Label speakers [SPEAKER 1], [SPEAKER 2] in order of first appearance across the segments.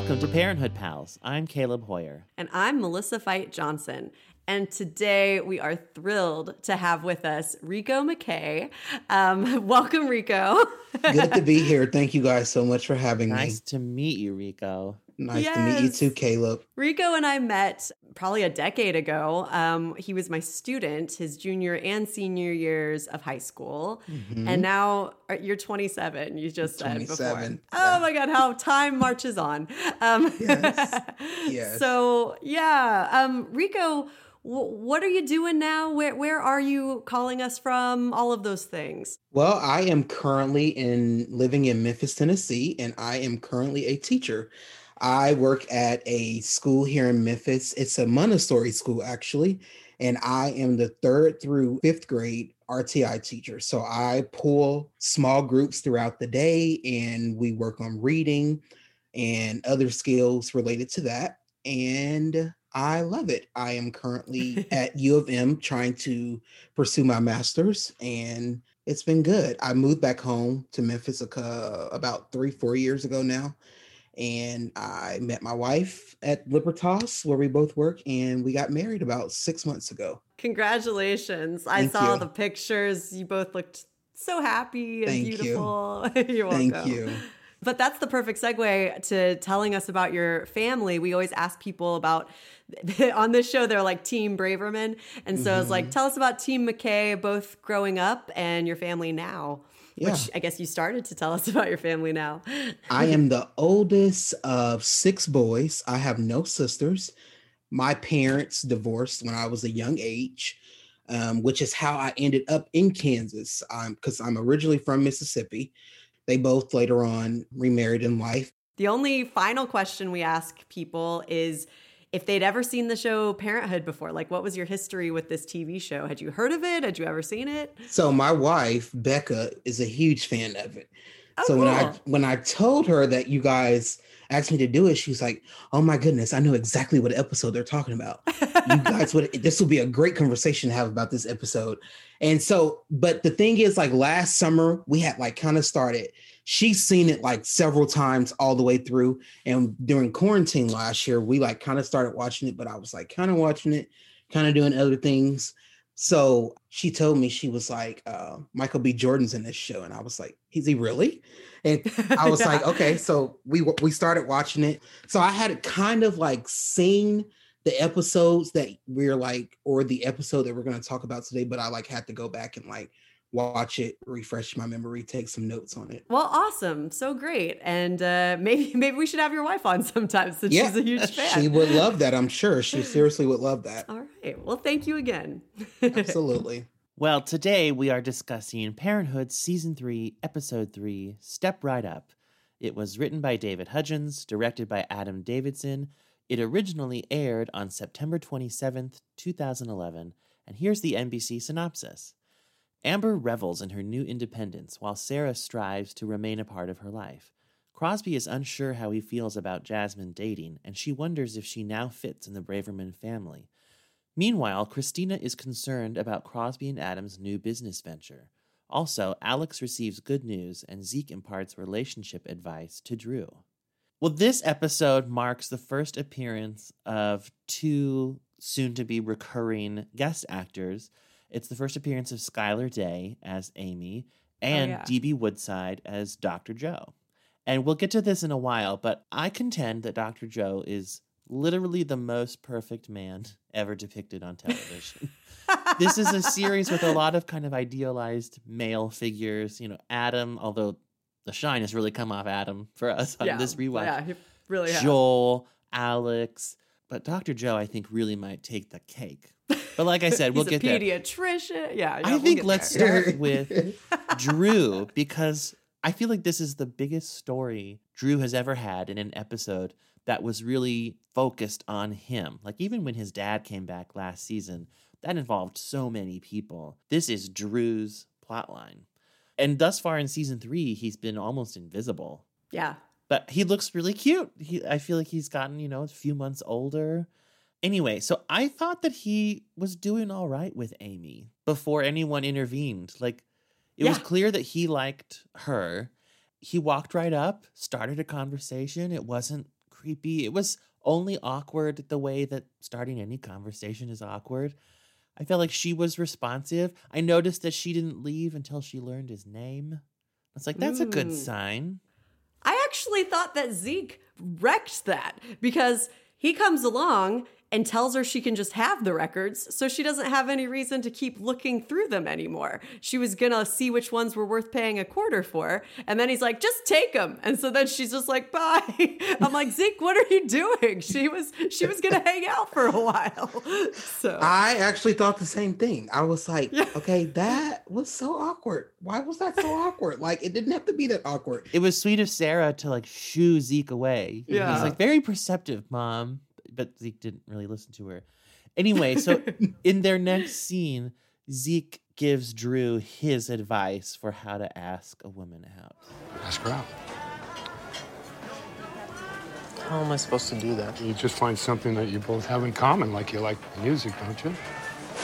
[SPEAKER 1] Welcome to Parenthood Pals. I'm Caleb Hoyer.
[SPEAKER 2] And I'm Melissa Fite Johnson. And today we are thrilled to have with us Rico McKay. Um, welcome, Rico.
[SPEAKER 3] Good to be here. Thank you guys so much for having
[SPEAKER 1] nice
[SPEAKER 3] me.
[SPEAKER 1] Nice to meet you, Rico.
[SPEAKER 3] Nice yes. to meet you too, Caleb.
[SPEAKER 2] Rico and I met probably a decade ago. Um, he was my student his junior and senior years of high school. Mm-hmm. And now uh, you're 27, you just said before. Yeah. Oh my God, how time marches on. Um, yes. yes. So, yeah. Um, Rico, what are you doing now? Where where are you calling us from? All of those things.
[SPEAKER 3] Well, I am currently in living in Memphis, Tennessee, and I am currently a teacher. I work at a school here in Memphis. It's a Montessori school, actually. And I am the third through fifth grade RTI teacher. So I pull small groups throughout the day and we work on reading and other skills related to that. And I love it. I am currently at U of M trying to pursue my master's and it's been good. I moved back home to Memphis about three, four years ago now and I met my wife at Libertas where we both work and we got married about six months ago.
[SPEAKER 2] Congratulations. Thank I saw you. the pictures. You both looked so happy and Thank beautiful. You. You're welcome. Thank you. But that's the perfect segue to telling us about your family. We always ask people about on this show, they're like Team Braverman. And so mm-hmm. it's like, tell us about Team McKay, both growing up and your family now. Yeah. Which I guess you started to tell us about your family now.
[SPEAKER 3] I am the oldest of six boys. I have no sisters. My parents divorced when I was a young age, um, which is how I ended up in Kansas because I'm originally from Mississippi. They both later on remarried in life.
[SPEAKER 2] The only final question we ask people is if they'd ever seen the show Parenthood before. Like, what was your history with this TV show? Had you heard of it? Had you ever seen it?
[SPEAKER 3] So, my wife, Becca, is a huge fan of it. Oh, so, cool. when I when I told her that you guys asked me to do it, she's like, "Oh my goodness, I know exactly what episode they're talking about. you guys would this will be a great conversation to have about this episode." And so, but the thing is, like last summer, we had like kind of started she's seen it like several times all the way through. And during quarantine last year, we like kind of started watching it, but I was like kind of watching it, kind of doing other things. So she told me she was like, uh, Michael B. Jordan's in this show, and I was like, is he really? And I was yeah. like, okay. So we we started watching it. So I had kind of like seen the episodes that we're like, or the episode that we're going to talk about today, but I like had to go back and like watch it, refresh my memory, take some notes on it.
[SPEAKER 2] Well, awesome. So great. And uh, maybe maybe we should have your wife on sometime since yeah, she's a huge fan.
[SPEAKER 3] She would love that, I'm sure. She seriously would love that.
[SPEAKER 2] All right. Well, thank you again.
[SPEAKER 3] Absolutely.
[SPEAKER 1] Well, today we are discussing Parenthood Season 3, Episode 3, Step Right Up. It was written by David Hudgins, directed by Adam Davidson. It originally aired on September 27th, 2011. And here's the NBC synopsis. Amber revels in her new independence while Sarah strives to remain a part of her life. Crosby is unsure how he feels about Jasmine dating, and she wonders if she now fits in the Braverman family. Meanwhile, Christina is concerned about Crosby and Adam's new business venture. Also, Alex receives good news, and Zeke imparts relationship advice to Drew. Well, this episode marks the first appearance of two soon to be recurring guest actors it's the first appearance of Skyler Day as Amy oh, and oh, yeah. DB Woodside as Dr. Joe. And we'll get to this in a while, but I contend that Dr. Joe is literally the most perfect man ever depicted on television. this is a series with a lot of kind of idealized male figures. You know, Adam, although the shine has really come off Adam for us on
[SPEAKER 2] yeah,
[SPEAKER 1] this rewatch.
[SPEAKER 2] Yeah, he really has.
[SPEAKER 1] Joel, Alex, but Dr. Joe, I think, really might take the cake but like I said, we'll get
[SPEAKER 2] there.
[SPEAKER 1] Pediatrician.
[SPEAKER 2] Yeah,
[SPEAKER 1] yeah I
[SPEAKER 2] we'll
[SPEAKER 1] think let's there. start with Drew because I feel like this is the biggest story Drew has ever had in an episode that was really focused on him. Like even when his dad came back last season, that involved so many people. This is Drew's plotline. And thus far in season 3, he's been almost invisible.
[SPEAKER 2] Yeah.
[SPEAKER 1] But he looks really cute. He I feel like he's gotten, you know, a few months older. Anyway, so I thought that he was doing all right with Amy before anyone intervened. Like, it yeah. was clear that he liked her. He walked right up, started a conversation. It wasn't creepy. It was only awkward the way that starting any conversation is awkward. I felt like she was responsive. I noticed that she didn't leave until she learned his name. It's like, that's a good sign.
[SPEAKER 2] I actually thought that Zeke wrecked that because he comes along and tells her she can just have the records so she doesn't have any reason to keep looking through them anymore. She was gonna see which ones were worth paying a quarter for, and then he's like, just take them. And so then she's just like, bye. I'm like, Zeke, what are you doing? She was she was gonna hang out for a while. So
[SPEAKER 3] I actually thought the same thing. I was like, yeah. okay, that was so awkward. Why was that so awkward? Like it didn't have to be that awkward.
[SPEAKER 1] It was sweet of Sarah to like shoo Zeke away. Yeah. He's like very perceptive, mom but Zeke didn't really listen to her. Anyway, so in their next scene, Zeke gives Drew his advice for how to ask a woman out.
[SPEAKER 4] Ask her out.
[SPEAKER 5] How am I supposed to do that?
[SPEAKER 4] You just find something that you both have in common, like you like music, don't you?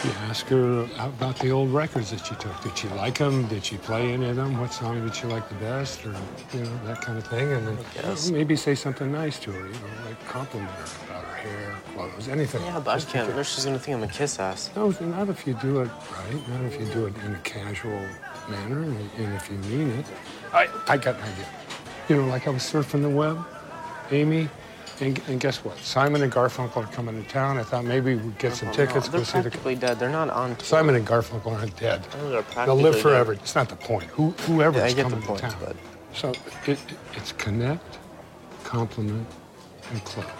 [SPEAKER 4] You ask her about the old records that she took. Did she like them? Did she play any of them? What song did she like the best? Or, you know, that kind of thing. And then maybe say something nice to her, you know, like compliment her about her hair, clothes, anything.
[SPEAKER 5] Yeah, but I can't. If she's gonna think I'm a kiss ass?
[SPEAKER 4] No, not if you do it right. Not if you do it in a casual manner and, and if you mean it. I, I got an idea. You know, like I was surfing the web, Amy, and, and, guess what? Simon and Garfunkel are coming to town. I thought maybe we'd get some tickets.
[SPEAKER 5] No, they're
[SPEAKER 4] see
[SPEAKER 5] practically the... dead. They're not on tour.
[SPEAKER 4] Simon and Garfunkel aren't dead.
[SPEAKER 5] they're
[SPEAKER 4] They'll live forever. Dead. It's not the point. Who, whoever's
[SPEAKER 5] yeah,
[SPEAKER 4] coming
[SPEAKER 5] point,
[SPEAKER 4] to town.
[SPEAKER 5] But...
[SPEAKER 4] So it, it, it's connect, compliment, and club.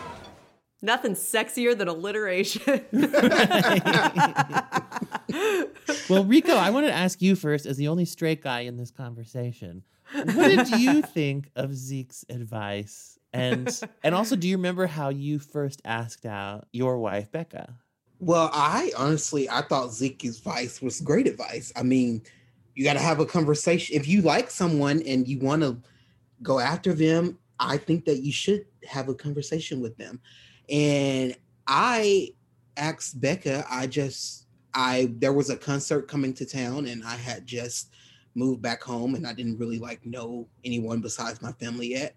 [SPEAKER 2] Nothing sexier than alliteration.
[SPEAKER 1] well, Rico, I wanted to ask you first, as the only straight guy in this conversation, what did you think of Zeke's advice and and also, do you remember how you first asked out your wife, Becca?
[SPEAKER 3] Well, I honestly I thought Zeke's advice was great advice. I mean, you got to have a conversation. If you like someone and you want to go after them, I think that you should have a conversation with them. And I asked Becca, I just I there was a concert coming to town and I had just moved back home and I didn't really like know anyone besides my family yet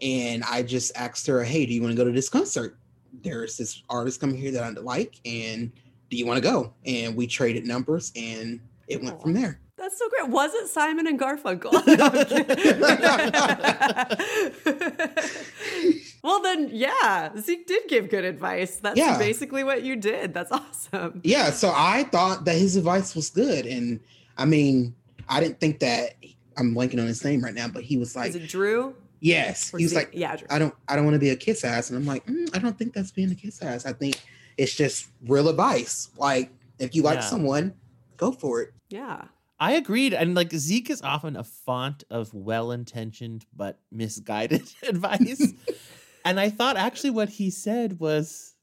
[SPEAKER 3] and I just asked her, "Hey, do you want to go to this concert? There's this artist coming here that I like, and do you want to go?" And we traded numbers, and it went from there.
[SPEAKER 2] That's so great. Was it Simon and Garfunkel? well, then, yeah, Zeke did give good advice. That's yeah. basically what you did. That's awesome.
[SPEAKER 3] Yeah. So I thought that his advice was good. And I mean, I didn't think that I'm blanking on his name right now, but he was like,
[SPEAKER 2] Is it Drew?
[SPEAKER 3] Yes, he was like, "Yeah, I don't, I don't want to be a kiss ass," and I'm like, mm, "I don't think that's being a kiss ass. I think it's just real advice. Like, if you like yeah. someone, go for it."
[SPEAKER 2] Yeah,
[SPEAKER 1] I agreed, and like Zeke is often a font of well-intentioned but misguided advice, and I thought actually what he said was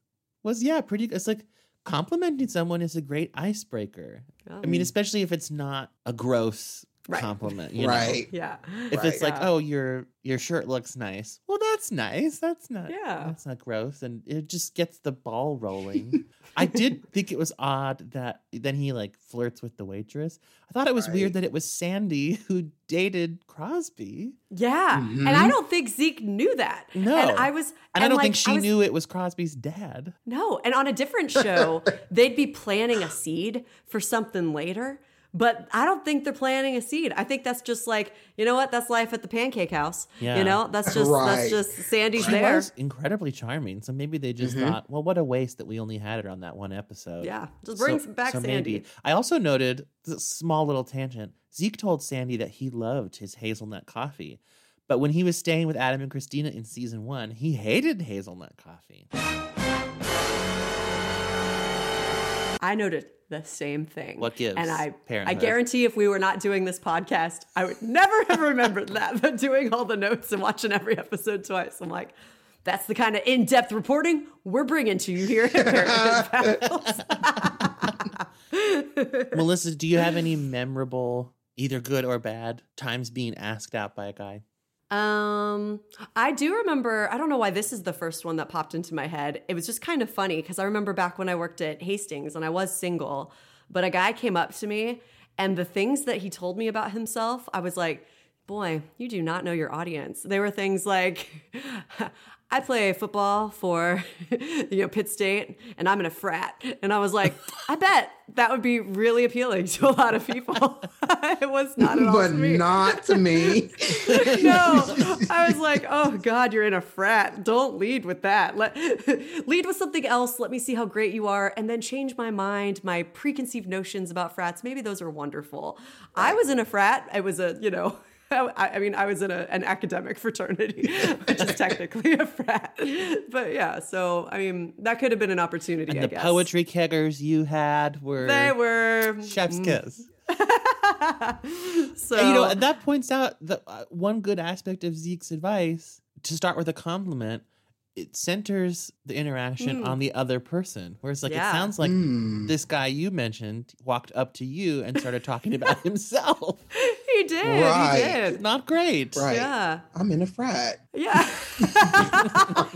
[SPEAKER 1] was yeah, pretty. It's like complimenting someone is a great icebreaker. I mean, especially if it's not a gross right. compliment. You
[SPEAKER 3] right.
[SPEAKER 1] Know?
[SPEAKER 2] Yeah.
[SPEAKER 1] If
[SPEAKER 2] right,
[SPEAKER 1] it's like, yeah. oh, your your shirt looks nice. Well, that's nice. That's not.
[SPEAKER 2] Yeah.
[SPEAKER 1] That's not gross, and it just gets the ball rolling. I did think it was odd that then he like flirts with the waitress. I thought it was right. weird that it was Sandy who dated Crosby.
[SPEAKER 2] Yeah, mm-hmm. and I don't think Zeke knew that.
[SPEAKER 1] No,
[SPEAKER 2] and I was,
[SPEAKER 1] and, and I don't like, think she was, knew it was Crosby's dad.
[SPEAKER 2] No, and on a different show, they'd be planting a seed for something later. But I don't think they're planting a seed. I think that's just like, you know what? That's life at the pancake house. Yeah. You know, that's just right. that's just Sandy's
[SPEAKER 1] she
[SPEAKER 2] there.
[SPEAKER 1] Was incredibly charming. So maybe they just mm-hmm. thought, well, what a waste that we only had it on that one episode.
[SPEAKER 2] Yeah. Just bring so, back so Sandy. Maybe.
[SPEAKER 1] I also noted a small little tangent. Zeke told Sandy that he loved his hazelnut coffee. But when he was staying with Adam and Christina in season one, he hated hazelnut coffee.
[SPEAKER 2] I noted the same thing.
[SPEAKER 1] What gives?
[SPEAKER 2] And I, I guarantee if we were not doing this podcast, I would never have remembered that. But doing all the notes and watching every episode twice, I'm like, that's the kind of in-depth reporting we're bringing to you here
[SPEAKER 1] Melissa, do you have any memorable, either good or bad, times being asked out by a guy?
[SPEAKER 2] Um, I do remember, I don't know why this is the first one that popped into my head. It was just kind of funny because I remember back when I worked at Hastings and I was single, but a guy came up to me and the things that he told me about himself, I was like, boy, you do not know your audience. They were things like, I play football for you know Pitt State and I'm in a frat. And I was like, I bet that would be really appealing to a lot of people. it was not at all
[SPEAKER 3] but
[SPEAKER 2] to me.
[SPEAKER 3] not to me.
[SPEAKER 2] no. I was like, oh God, you're in a frat. Don't lead with that. Let lead with something else. Let me see how great you are. And then change my mind, my preconceived notions about frats. Maybe those are wonderful. I was in a frat. It was a, you know, I, I, mean, I was in a, an academic fraternity, which is technically a frat. But yeah, so I mean, that could have been an opportunity.
[SPEAKER 1] And
[SPEAKER 2] I
[SPEAKER 1] the
[SPEAKER 2] guess.
[SPEAKER 1] poetry keggers you had were
[SPEAKER 2] They were
[SPEAKER 1] chef's kiss.
[SPEAKER 2] so
[SPEAKER 1] And, you know, and that points out that uh, one good aspect of Zeke's advice to start with a compliment. It centers the interaction on the other person. Whereas, like,
[SPEAKER 2] Yeah.
[SPEAKER 1] it sounds like
[SPEAKER 3] Mm.
[SPEAKER 1] this guy you mentioned walked up to you and started talking about himself.
[SPEAKER 2] he did.
[SPEAKER 3] Right.
[SPEAKER 2] He did.
[SPEAKER 1] Not great.
[SPEAKER 3] Right.
[SPEAKER 2] Yeah.
[SPEAKER 3] I'm in a frat.
[SPEAKER 2] Yeah.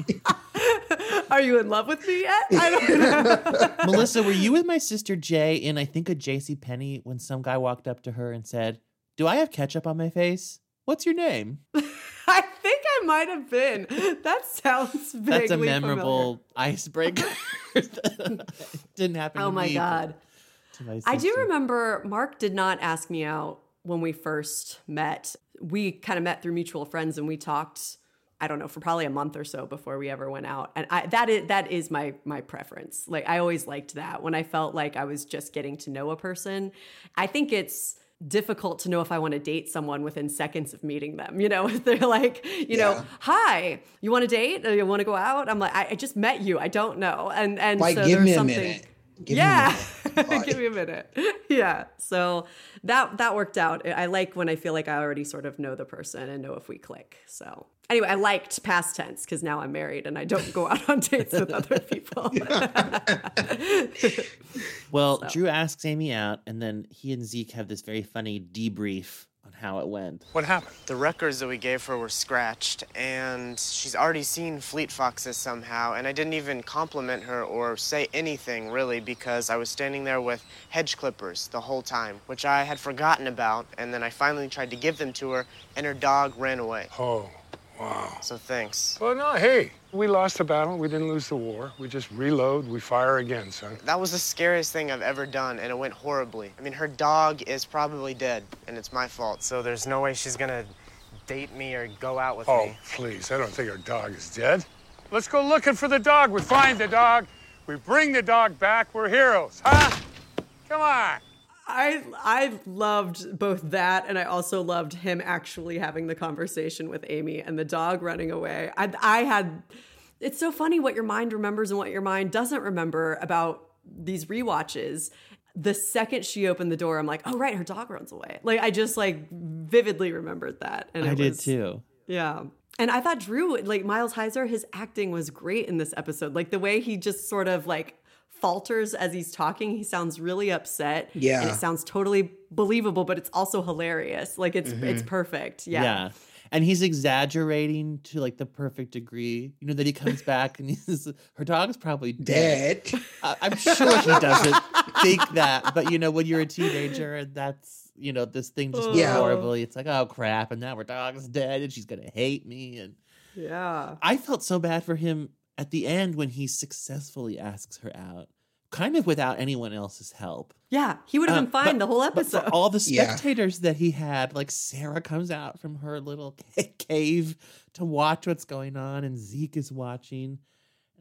[SPEAKER 2] Are you in love with me yet? I don't know.
[SPEAKER 1] Melissa, were you with my sister Jay in I think a J.C. Penney when some guy walked up to her and said, "Do I have ketchup on my face? What's your name?"
[SPEAKER 2] I think I might have been. That sounds vaguely
[SPEAKER 1] That's a
[SPEAKER 2] familiar.
[SPEAKER 1] memorable icebreaker. Didn't happen.
[SPEAKER 2] Oh
[SPEAKER 1] to
[SPEAKER 2] my
[SPEAKER 1] me,
[SPEAKER 2] god.
[SPEAKER 1] my
[SPEAKER 2] I do remember Mark did not ask me out when we first met. We kind of met through mutual friends and we talked I don't know for probably a month or so before we ever went out. And I that is that is my my preference. Like I always liked that when I felt like I was just getting to know a person. I think it's difficult to know if I want to date someone within seconds of meeting them. You know, they're like, you know, hi, you want to date? Or you want to go out? I'm like, I, I just met you. I don't know. And and
[SPEAKER 3] Like,
[SPEAKER 2] so
[SPEAKER 3] give
[SPEAKER 2] there's
[SPEAKER 3] me a
[SPEAKER 2] something
[SPEAKER 3] minute. Give
[SPEAKER 2] yeah
[SPEAKER 3] Me a
[SPEAKER 2] give me a minute yeah so that that worked out i like when i feel like i already sort of know the person and know if we click so anyway i liked past tense because now i'm married and i don't go out on dates with other people
[SPEAKER 1] Well, Drew asks Amy out, and then he and Zeke have this very funny debrief on how it went.
[SPEAKER 4] What happened?
[SPEAKER 5] The records that we gave her were scratched, and she's already seen Fleet Foxes somehow, and I didn't even compliment her or say anything really because I was standing there with hedge clippers the whole time, which I had forgotten about, and then I finally tried to give them to her, and her dog ran away.
[SPEAKER 4] Oh, wow.
[SPEAKER 5] So thanks.
[SPEAKER 4] Well, no, hey, we lost the battle. We didn't lose the war. We just reload, we fire again, son.
[SPEAKER 5] That was the scariest thing I've ever done, and it went horribly. I mean, her dog is probably dead, and it's my fault. So there's no way she's gonna date me or go out with
[SPEAKER 4] Oh,
[SPEAKER 5] me.
[SPEAKER 4] Oh, please, I don't think her dog is dead. Let's go looking for the dog. We find the dog. We bring the dog back. We're heroes, huh? Come on.
[SPEAKER 2] I i loved both that and i also loved him actually having the conversation with amy and the dog running away i i had it's so funny what your mind remembers and what your mind doesn't remember about these rewatches the second she opened the door i'm like oh right her dog runs away like i just like vividly remembered that and
[SPEAKER 1] I did
[SPEAKER 2] was-
[SPEAKER 1] too.
[SPEAKER 2] yeah. And I thought Drew, like Miles Heizer, his acting was great in this episode. Like the way he just sort of like falters as he's talking. He sounds really upset.
[SPEAKER 3] Yeah.
[SPEAKER 2] And it sounds totally believable, but it's also hilarious. Like it's mm-hmm. it's perfect. Yeah.
[SPEAKER 1] Yeah. And he's exaggerating to like the perfect degree. You know, that he comes back and he's her dog's probably dead.
[SPEAKER 3] Dead.
[SPEAKER 1] I- I'm sure he doesn't think that, but you know, when you're a teenager and that's you know this thing just
[SPEAKER 3] Yeah.
[SPEAKER 1] yeah. horribly, it's like oh crap, and now her dog's dead and she's gonna hate me. And
[SPEAKER 2] Yeah.
[SPEAKER 1] I felt so bad for him at the end when he successfully asks her out, kind of without anyone else's help.
[SPEAKER 2] Yeah. He would have
[SPEAKER 1] Um,
[SPEAKER 2] been fine
[SPEAKER 1] but-
[SPEAKER 2] the whole
[SPEAKER 1] But
[SPEAKER 2] episode.
[SPEAKER 1] for all the
[SPEAKER 3] Yeah.
[SPEAKER 1] spectators that he had, like Sarah comes out from her little cave to watch what's going on, and Zeke is watching.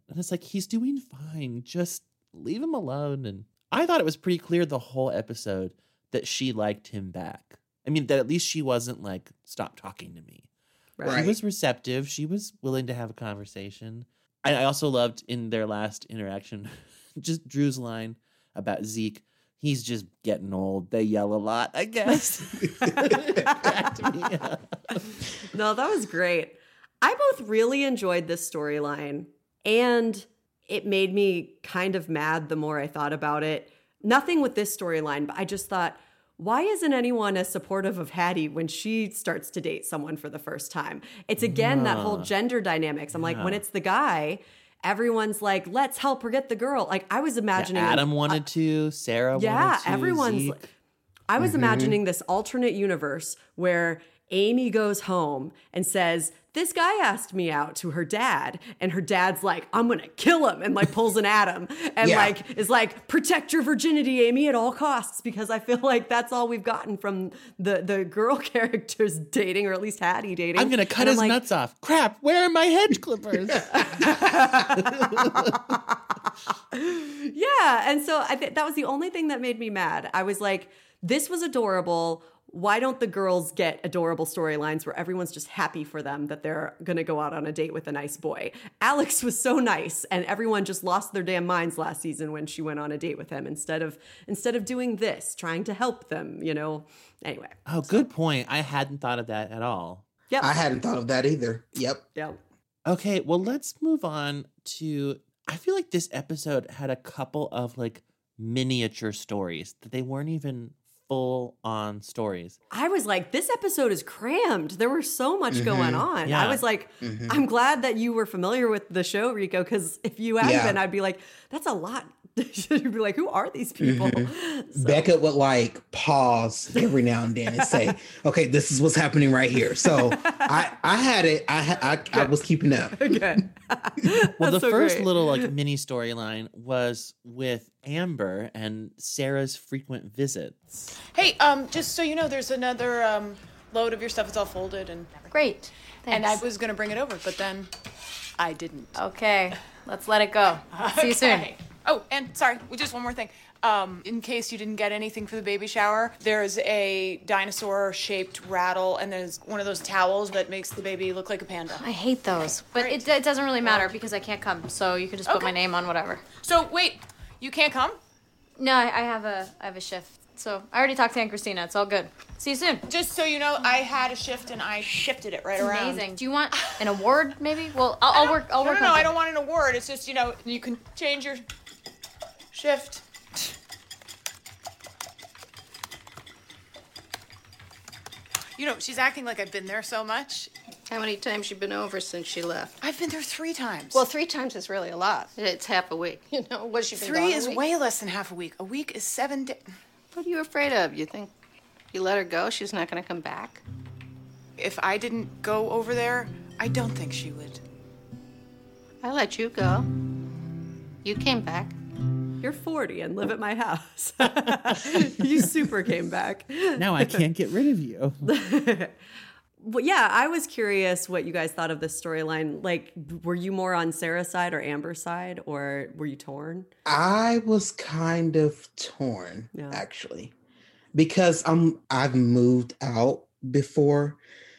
[SPEAKER 1] And it's like, he's doing fine. Just leave him alone. And I thought it was pretty clear the whole episode that she liked him back. I mean, that at least she wasn't like, stop talking to me.
[SPEAKER 3] Right.
[SPEAKER 1] She was receptive. She was willing to have a conversation. I, I also loved in their last interaction, just Drew's line about Zeke. He's just getting old. They yell a lot, I guess. Cracked me up.
[SPEAKER 2] No, that was great. I both really enjoyed this storyline and it made me kind of mad the more I thought about it. Nothing with this storyline, but I just thought, why isn't anyone as supportive of Haddie when she starts to date someone for the first time? It's again that whole gender dynamics. I'm like, when it's the guy, everyone's like, let's help her get the girl. Like I was
[SPEAKER 1] Yeah,
[SPEAKER 2] imagining
[SPEAKER 1] Adam wanted to. Sarah
[SPEAKER 2] yeah,
[SPEAKER 1] wanted to.
[SPEAKER 2] everyone's.
[SPEAKER 1] Zeke.
[SPEAKER 2] I was
[SPEAKER 3] Mm-hmm.
[SPEAKER 2] imagining this alternate universe where Amy goes home and says, this guy asked me out to her dad, and her dad's like, I'm gonna kill him, and like pulls an Adam, and yeah. like is like, protect your virginity, Amy, at all costs, because I feel like that's all we've gotten from the the girl characters dating, or at least Haddie dating.
[SPEAKER 1] I'm gonna cut and his like, nuts off. Crap, where are my hedge clippers?
[SPEAKER 2] yeah, and so I th- that was the only thing that made me mad. I was like, this was adorable why don't the girls get adorable storylines where everyone's just happy for them that they're going to go out on a date with a nice boy? Alex was so nice and everyone just lost their damn minds last season when she went on a date with him instead of instead of doing this, trying to help them, you know. Anyway.
[SPEAKER 1] Oh, so. good point. I hadn't thought of that at all.
[SPEAKER 3] Yep. I hadn't thought of that either. Yep.
[SPEAKER 2] Yep.
[SPEAKER 1] Okay, well let's move on to I feel like this episode had a couple of like miniature stories that they weren't even full on stories.
[SPEAKER 2] I was like, this episode is crammed. There was so much mm-hmm. going on. Yeah. I was like, mm-hmm. I'm glad that you were familiar with the show, Rico, because if you hadn't yeah. been, I'd be like, that's a lot You'd be like, who are these people? Mm-hmm.
[SPEAKER 3] So. Becca would like pause every now and then and say, okay, this is what's happening right here. So I I had it. I I, I was keeping up.
[SPEAKER 2] Good.
[SPEAKER 1] well, the so first great. little like mini storyline was with Amber and Sarah's frequent visits.
[SPEAKER 6] Hey, um, just so you know, there's another um load of your stuff. It's all folded and
[SPEAKER 7] great.
[SPEAKER 6] Thanks. And I was gonna bring it over, but then I didn't.
[SPEAKER 7] Okay, let's let it go. See you soon.
[SPEAKER 6] Oh, and sorry, just one more thing. Um, in case you didn't get anything for the baby shower, there's a dinosaur shaped rattle, and there's one of those towels that makes the baby look like a panda.
[SPEAKER 7] I hate those, but it, it, doesn't really matter because I can't come, so you can just put okay. my name on whatever.
[SPEAKER 6] So wait, you can't come?
[SPEAKER 7] No, I, I have a I have a shift. So I already talked to Aunt Christina. It's all good. See you soon.
[SPEAKER 6] Just so you know, I had a shift and I shifted it right around.
[SPEAKER 7] Amazing. Do you want an award, maybe? Well, I'll, I'll work. I'll
[SPEAKER 6] no,
[SPEAKER 7] work.
[SPEAKER 6] No, no, no. I don't want an award. It's just you know you can change your Shift. You know, she's acting like I've been there so much.
[SPEAKER 8] How many times you been over since she left?
[SPEAKER 6] I've been there three times.
[SPEAKER 8] Well, three times is really a lot. It's half a week. You know, what's she been
[SPEAKER 6] Three is way less than half a week. A week is seven days.
[SPEAKER 8] What are you afraid of? You think you let her go, she's not going to come back?
[SPEAKER 6] If I didn't go over there, I don't think she would.
[SPEAKER 8] I let you go. You came back
[SPEAKER 2] you're 40 and live at my house. you super came back.
[SPEAKER 1] Now I can't get rid of you.
[SPEAKER 2] well, yeah, I was curious what you guys thought of this storyline. Like, were you more on Sarah's side or Amber's side, or were you torn?
[SPEAKER 3] I was kind of torn, yeah. actually, because I'm I've moved out before,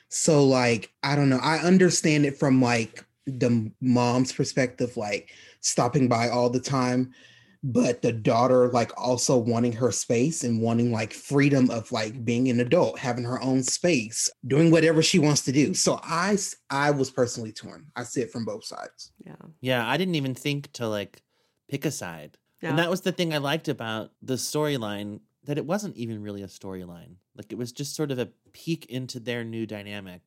[SPEAKER 3] so like I don't know. I understand it from like the mom's perspective, like stopping by all the time but the daughter like also wanting her space and wanting like freedom of like being an adult having her own space doing whatever she wants to do. So i i was personally torn. I see it from both sides.
[SPEAKER 2] Yeah.
[SPEAKER 1] Yeah i didn't even think to like pick a side. Yeah. and that was the thing i liked about the storyline that it wasn't even really a storyline. Like it was just sort of a peek into their new dynamic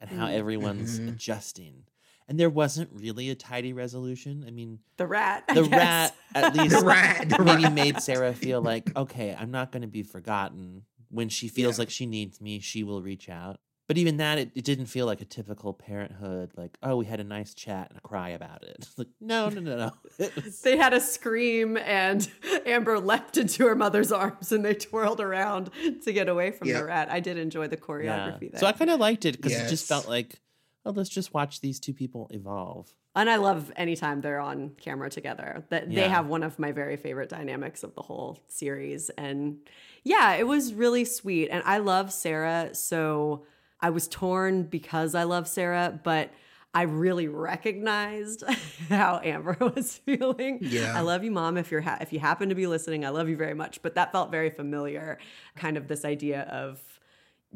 [SPEAKER 1] and how mm-hmm. everyone's mm-hmm. adjusting and there wasn't really a tidy resolution. I mean,
[SPEAKER 2] the rat,
[SPEAKER 1] the rat, at least the rat, the maybe rat. made Sarah feel like, okay, I'm not going to be forgotten. When she feels yeah. like she needs me, she will reach out. But even that, it, it, didn't feel like a typical parenthood. Like, oh, we had a nice chat and a cry about it. Like, no, no, no, no.
[SPEAKER 2] they had a scream, and Amber leapt into her mother's arms, and they twirled around to get away from yep. the rat. I did enjoy the choreography yeah. there.
[SPEAKER 1] So I kind of liked it because yes. it just felt like oh, let's just watch these two people evolve.
[SPEAKER 2] And I love anytime they're on camera together. That yeah. they have one of my very favorite dynamics of the whole series. And yeah, it was really sweet. And I love Sarah, so I was torn because I love Sarah, but I really recognized how Amber was feeling.
[SPEAKER 3] Yeah.
[SPEAKER 2] I love you, mom. If you're ha- if you happen to be listening, I love you very much. But that felt very familiar. Kind of this idea of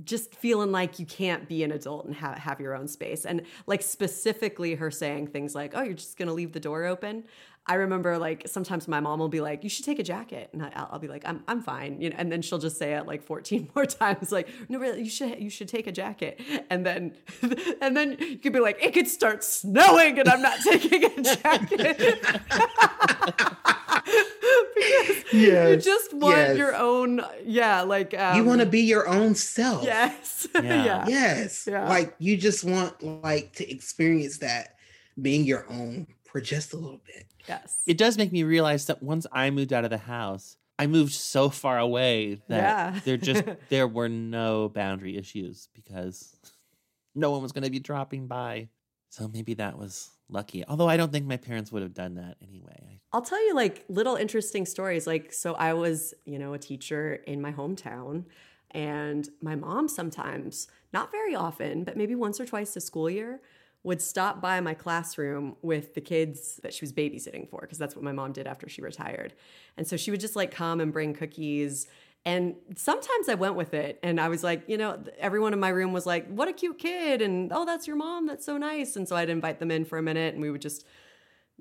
[SPEAKER 2] just feeling like you can't be an adult and ha- have your own space. And like specifically her saying things like, oh, you're just going to leave the door open. I remember like sometimes my mom will be like, you should take a jacket. And I, will be like, I'm, I'm fine. You know, and then she'll just say it like 14 more times, like, no, really, you should, you should take a jacket. And then, and then you could be like, it could start snowing and I'm not taking a jacket. yes. You just want yes. your own, yeah, like um,
[SPEAKER 3] you want to be your own self.
[SPEAKER 2] Yes. Yeah.
[SPEAKER 3] yeah. Yes. Yeah. Like you just want like to experience that being your own for just a little bit.
[SPEAKER 2] Yes.
[SPEAKER 1] It does make me realize that once I moved out of the house, I moved so far away that yeah. there just there were no boundary issues because no one was going to be dropping by. So maybe that was lucky. Although I don't think my parents would have done that anyway.
[SPEAKER 2] I'll tell you like little interesting stories. Like so I was, you know, a teacher in my hometown and my mom sometimes, not very often, but maybe once or twice a school year, would stop by my classroom with the kids that she was babysitting for because that's what my mom did after she retired. And so she would just like come and bring cookies and sometimes I went with it and I was like, you know, everyone in my room was like, what a cute kid. And oh, that's your mom. That's so nice. And so I'd invite them in for a minute and we would just,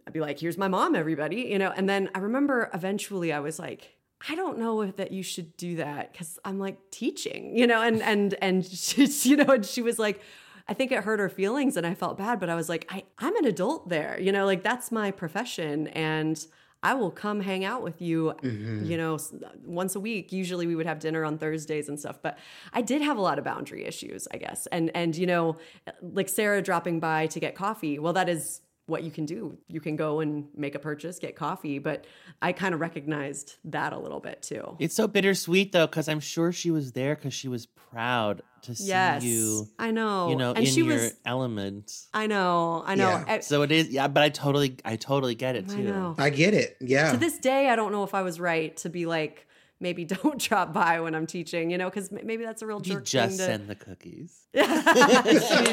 [SPEAKER 2] I'd be like, here's my mom, everybody, you know. And then I remember eventually I was like, I don't know if that you should do that because I'm like teaching, you know, and and and she, you know, and she was like, I think it hurt her feelings and I felt bad, but I was like, I, I'm an adult there, you know, like that's my profession. And I will come hang out with you, mm-hmm. you know, once a week. Usually we would have dinner on Thursdays and stuff, but I did have a lot of boundary issues, I guess. And and you know, like Sarah dropping by to get coffee. Well, that is what you can do. You can go and make a purchase, get coffee, but I kind of recognized that a little bit too.
[SPEAKER 1] It's so bittersweet though, because I'm sure she was there because she was proud to see yes, you.
[SPEAKER 2] I know,
[SPEAKER 1] you know, and in she your was, element.
[SPEAKER 2] I know, I know.
[SPEAKER 1] Yeah. so it is, yeah. But I totally, I totally get it
[SPEAKER 3] too. I, I get it. Yeah.
[SPEAKER 2] To this day, I don't know if I was right to be like maybe don't drop by when I'm teaching, you know, because maybe that's a real jerk.
[SPEAKER 1] You just to... send the cookies.
[SPEAKER 2] she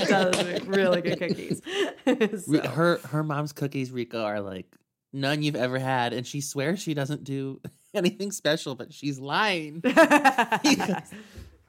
[SPEAKER 2] does really good cookies.
[SPEAKER 1] so. Her her mom's cookies, Rico, are like none you've ever had, and she swears she doesn't do anything special, but she's lying.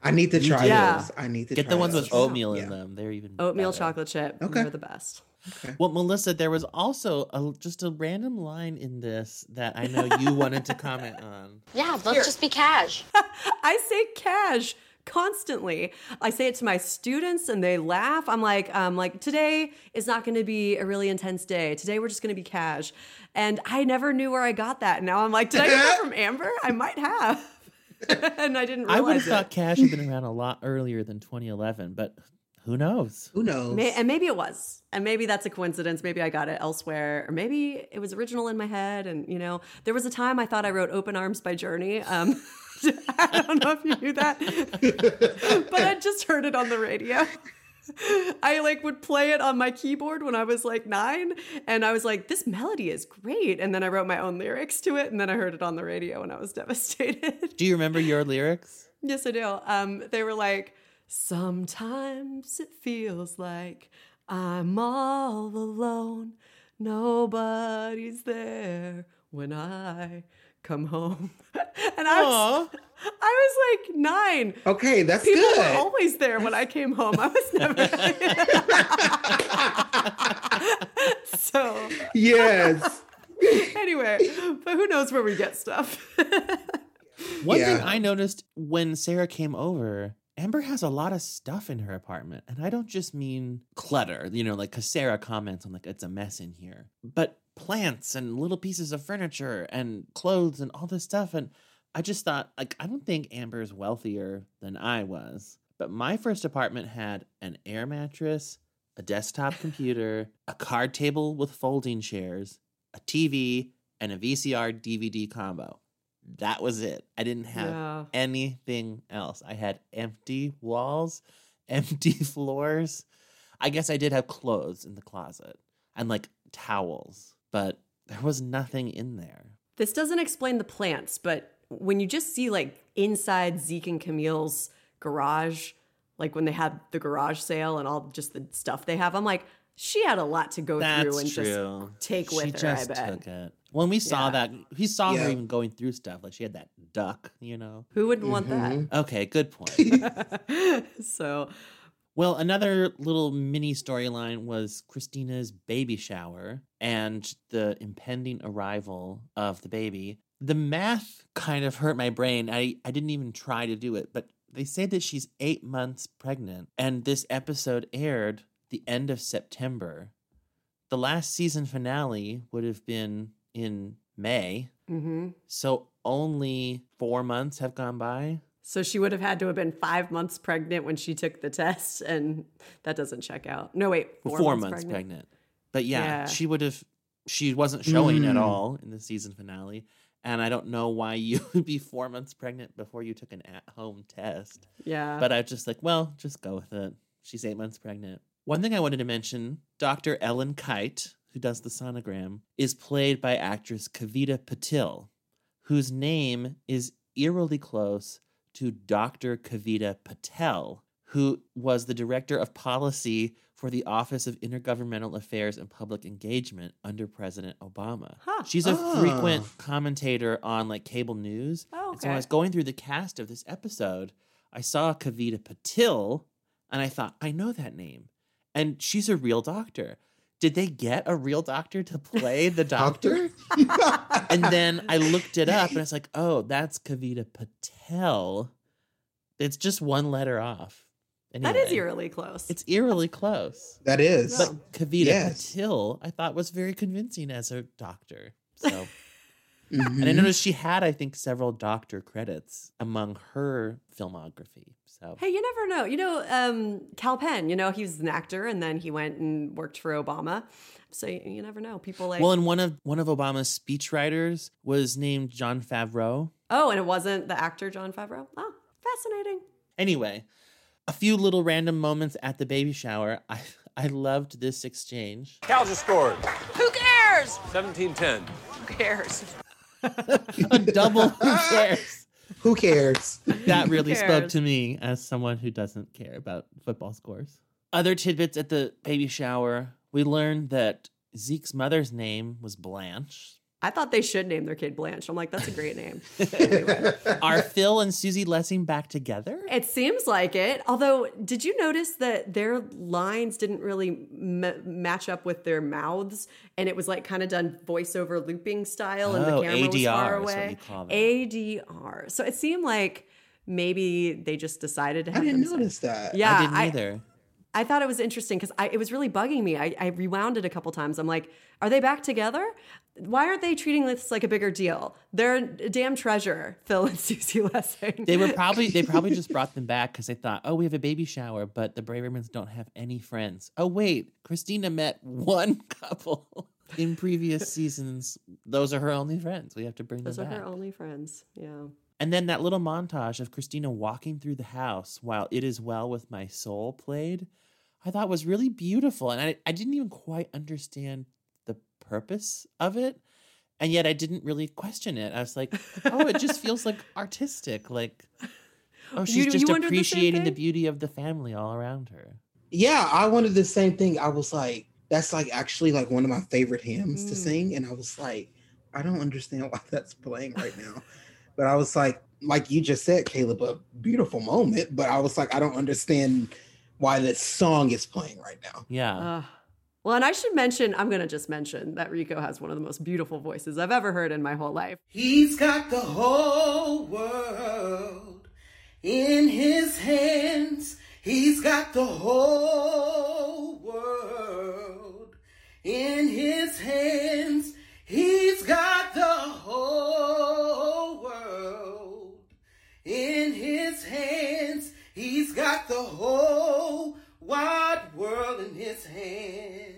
[SPEAKER 3] I need to try yeah. those. I need to
[SPEAKER 1] get the ones with oatmeal in them. They're even
[SPEAKER 2] oatmeal better. chocolate chip. Okay, they're the best.
[SPEAKER 1] Okay. Well, Melissa, there was also a, just a random line in this that I know you wanted to comment on.
[SPEAKER 7] Yeah, let's Here. just be cash.
[SPEAKER 2] I say cash constantly. I say it to my students and they laugh. I'm like, um, like today is not going to be a really intense day. Today we're just going to be cash. And I never knew where I got that. Now I'm like, did I get that from Amber? I might have. and I didn't realize. I would have
[SPEAKER 1] thought cash had been around a lot earlier than 2011, but who knows?
[SPEAKER 3] Who knows?
[SPEAKER 2] May- and maybe it was. And maybe that's a coincidence. Maybe I got it elsewhere. Or maybe it was original in my head. And, you know, there was a time I thought I wrote Open Arms by Journey. Um, I don't know if you knew that, but I just heard it on the radio. I like would play it on my keyboard when I was like nine, and I was like, "This melody is great." And then I wrote my own lyrics to it, and then I heard it on the radio, and I was devastated.
[SPEAKER 1] Do you remember your lyrics?
[SPEAKER 2] Yes, I do. Um, they were like, Sometimes it feels like I'm all alone. Nobody's there when I come home. and I was, I was like nine.
[SPEAKER 3] Okay, that's
[SPEAKER 2] People
[SPEAKER 3] good.
[SPEAKER 2] were always there when I came home. I was never. so.
[SPEAKER 3] Yes.
[SPEAKER 2] anyway, but who knows where we get stuff.
[SPEAKER 1] One yeah. thing I noticed when Sarah came over Amber has a lot of stuff in her apartment. And I don't just mean clutter, you know, like because Sarah comments on like it's a mess in here, but plants and little pieces of furniture and clothes and all this stuff. And I just thought, like, I don't think Amber's wealthier than I was. But my first apartment had an air mattress, a desktop computer, a card table with folding chairs, a TV, and a VCR DVD combo that was it. I didn't have yeah. anything else. I had empty walls, empty floors. I guess I did have clothes in the closet and like towels, but there was nothing in there.
[SPEAKER 2] This doesn't explain the plants, but when you just see like inside Zeke and Camille's garage, like when they had the garage sale and all just the stuff they have, I'm like, she had a lot to go
[SPEAKER 1] That's
[SPEAKER 2] through and
[SPEAKER 1] true.
[SPEAKER 2] just take with
[SPEAKER 1] she
[SPEAKER 2] her. I bet.
[SPEAKER 1] Took it. When we saw yeah. that, he saw yeah. her even going through stuff. Like she had that duck, you know.
[SPEAKER 2] Who wouldn't mm-hmm. want
[SPEAKER 1] that? Okay, good point.
[SPEAKER 2] so,
[SPEAKER 1] well, another little mini storyline was Christina's baby shower and the impending arrival of the baby. The math kind of hurt my brain. I, I didn't even try to do it, but they say that she's eight months pregnant, and this episode aired the end of September. The last season finale would have been in May. Mm-hmm. So only four months have gone by.
[SPEAKER 2] So she would have had to have been five months pregnant when she took the test, and that doesn't check out. No, wait,
[SPEAKER 1] four, four months, months pregnant. pregnant. But yeah, yeah, she would have. She wasn't showing mm. at all in the season finale, and I don't know why you would be four months pregnant before you took an at-home test.
[SPEAKER 2] Yeah,
[SPEAKER 1] but I was just like, well, just go with it. She's eight months pregnant. One thing I wanted to mention: Dr. Ellen Kite, who does the sonogram, is played by actress Kavita Patil, whose name is eerily close to Dr. Kavita Patel, who was the director of policy for the Office of Intergovernmental Affairs and Public Engagement under President Obama. Huh. She's a oh. frequent commentator on like cable news. Oh, okay. And so when I was going through the cast of this episode, I saw Kavita Patil and I thought, I know that name. And she's a real doctor did they get a real doctor to play the doctor? and then I looked it up and it's like, oh, that's Kavita Patel. It's just one letter off.
[SPEAKER 2] Anyway, that is eerily close.
[SPEAKER 1] It's eerily close.
[SPEAKER 3] That is.
[SPEAKER 1] But Kavita yes. Patil, I thought was very convincing as a doctor. So Mm-hmm. And I noticed she had, I think, several doctor credits among her filmography. So
[SPEAKER 2] hey, you never know. You know, um, Kal Penn. You know, he was an actor, and then he went and worked for Obama. So you, you never know. People like
[SPEAKER 1] well, and one of one of Obama's speechwriters was named Jon Favreau.
[SPEAKER 2] Oh, and it wasn't the actor Jon Favreau. Oh, fascinating.
[SPEAKER 1] Anyway, a few little random moments at the baby shower. I I loved this exchange.
[SPEAKER 9] Cal just scored.
[SPEAKER 6] Who cares?
[SPEAKER 9] 17-10.
[SPEAKER 6] Who cares?
[SPEAKER 1] a double who cares?
[SPEAKER 3] Who cares?
[SPEAKER 1] That really cares? spoke to me as someone who doesn't care about football scores. Other tidbits at the baby shower. We learned that Zeke's mother's name was Blanche.
[SPEAKER 2] I thought they should name their kid Blanche. I'm like, that's a great name.
[SPEAKER 1] Are Phil and Susie Lessing back together?
[SPEAKER 2] It seems like it. Although, did you notice that their lines didn't really m- match up with their mouths, and it was like kind of done voiceover looping style, and
[SPEAKER 1] oh,
[SPEAKER 2] the camera
[SPEAKER 1] ADR
[SPEAKER 2] was far away. ADR. So it seemed like maybe they just decided to. Have
[SPEAKER 3] I didn't notice that.
[SPEAKER 2] Yeah,
[SPEAKER 1] I didn't either.
[SPEAKER 2] I thought it was interesting because it was really bugging me. I, I, rewound it a couple times. I'm like, are they back together? Why aren't they treating this like a bigger deal? They're a damn treasure, Phil and Susie Lessing.
[SPEAKER 1] They were probably they probably just brought them back because they thought, oh, we have a baby shower, but the Bravermans don't have any friends. Oh wait, Christina met one couple in previous seasons. Those are her only friends. We have to bring
[SPEAKER 2] Those
[SPEAKER 1] them back.
[SPEAKER 2] Those are her only friends. Yeah.
[SPEAKER 1] And then that little montage of Christina walking through the house while It Is Well With My Soul played I thought was really beautiful. And I, I didn't even quite understand purpose of it. And yet I didn't really question it. I was like, oh, it just feels like artistic. Like, oh, she's you, just you appreciating the, the beauty of the family all around her.
[SPEAKER 3] Yeah, I wanted the same thing. I was like, that's like actually like one of my favorite hymns mm. to sing. And I was like, I don't understand why that's playing right now. but I was like, like you just said, Caleb, a beautiful moment. But I was like, I don't understand why this song is playing right now.
[SPEAKER 1] Yeah. Uh,
[SPEAKER 2] well, and I should mention, I'm going to just mention that Rico has one of the most beautiful voices I've ever heard in my whole life.
[SPEAKER 10] He's got the whole world in his hands. He's got the whole world in his hands. He's got the whole world in his hands. He's got the whole wide world in his hand.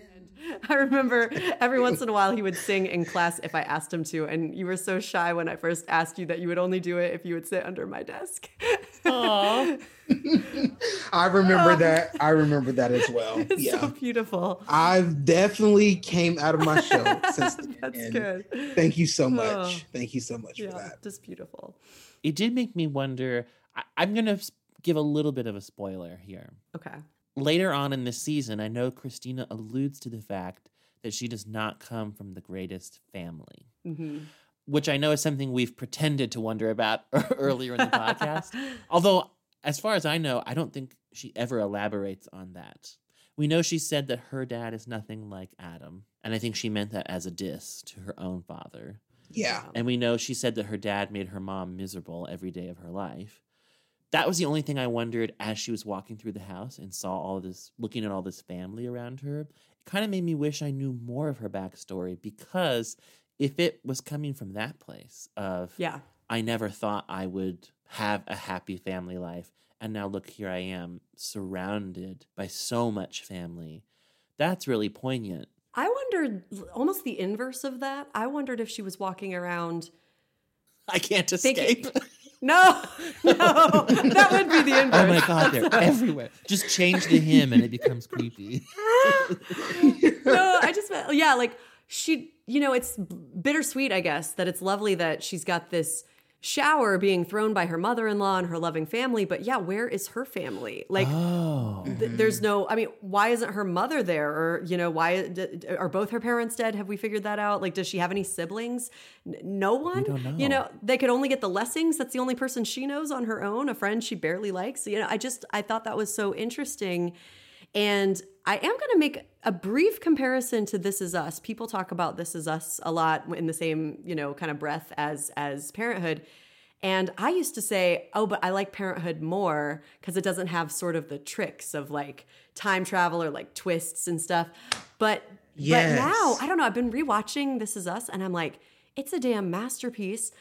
[SPEAKER 2] I remember every once in a while he would sing in class if I asked him to, and you were so shy when I first asked you that you would only do it if you would sit under my desk.
[SPEAKER 3] Aww. I remember um, that. I remember that as well.
[SPEAKER 2] It's yeah. so beautiful.
[SPEAKER 3] I've definitely came out of my shell since
[SPEAKER 2] That's good.
[SPEAKER 3] Thank you so much. Oh. Thank you so much
[SPEAKER 2] yeah,
[SPEAKER 3] for that.
[SPEAKER 2] Just beautiful.
[SPEAKER 1] It did make me wonder. I, I'm gonna give a little bit of a spoiler here.
[SPEAKER 2] Okay.
[SPEAKER 1] Later on in this season, I know Christina alludes to the fact that she does not come from the greatest family, mm-hmm. which I know is something we've pretended to wonder about earlier in the podcast. Although, as far as I know, I don't think she ever elaborates on that. We know she said that her dad is nothing like Adam, and I think she meant that as a diss to her own father.
[SPEAKER 3] Yeah.
[SPEAKER 1] And we know she said that her dad made her mom miserable every day of her life that was the only thing I wondered as she was walking through the house and saw all this, looking at all this family around her. It kind of made me wish I knew more of her backstory because if it was coming from that place of
[SPEAKER 2] yeah,
[SPEAKER 1] I never thought I would have a happy family life. And now look, here I am surrounded by so much family. That's really poignant.
[SPEAKER 2] I wondered almost the inverse of that. I wondered if she was walking around.
[SPEAKER 1] I can't escape.
[SPEAKER 2] Thinking, no, no, that would be the inverse.
[SPEAKER 1] Oh my god, they're everywhere. Just change the hymn and it becomes creepy.
[SPEAKER 2] no, I just yeah, like she, you know, it's bittersweet, I guess, that it's lovely that she's got this shower being thrown by her mother-in-law and her loving family but yeah where is her family? Like
[SPEAKER 1] oh.
[SPEAKER 2] th- there's no i mean why isn't her mother there? Or you know why d- are both her parents dead? Have we figured that out? Like does she have any siblings? N- no one?
[SPEAKER 1] know.
[SPEAKER 2] you know. they could only get the lessings. That's the only person she knows on her own a friend she barely likes. You know i just i thought that was so interesting. And I am going to make a brief comparison to This Is Us. People talk about This Is Us a lot in the same, you know, kind of breath as as Parenthood. And I used to say, "Oh, but I like Parenthood more because it doesn't have sort of the tricks of like time travel or like twists and stuff." But
[SPEAKER 3] Yes.
[SPEAKER 2] but now, I don't know, I've been rewatching This Is Us and I'm like, it's a damn masterpiece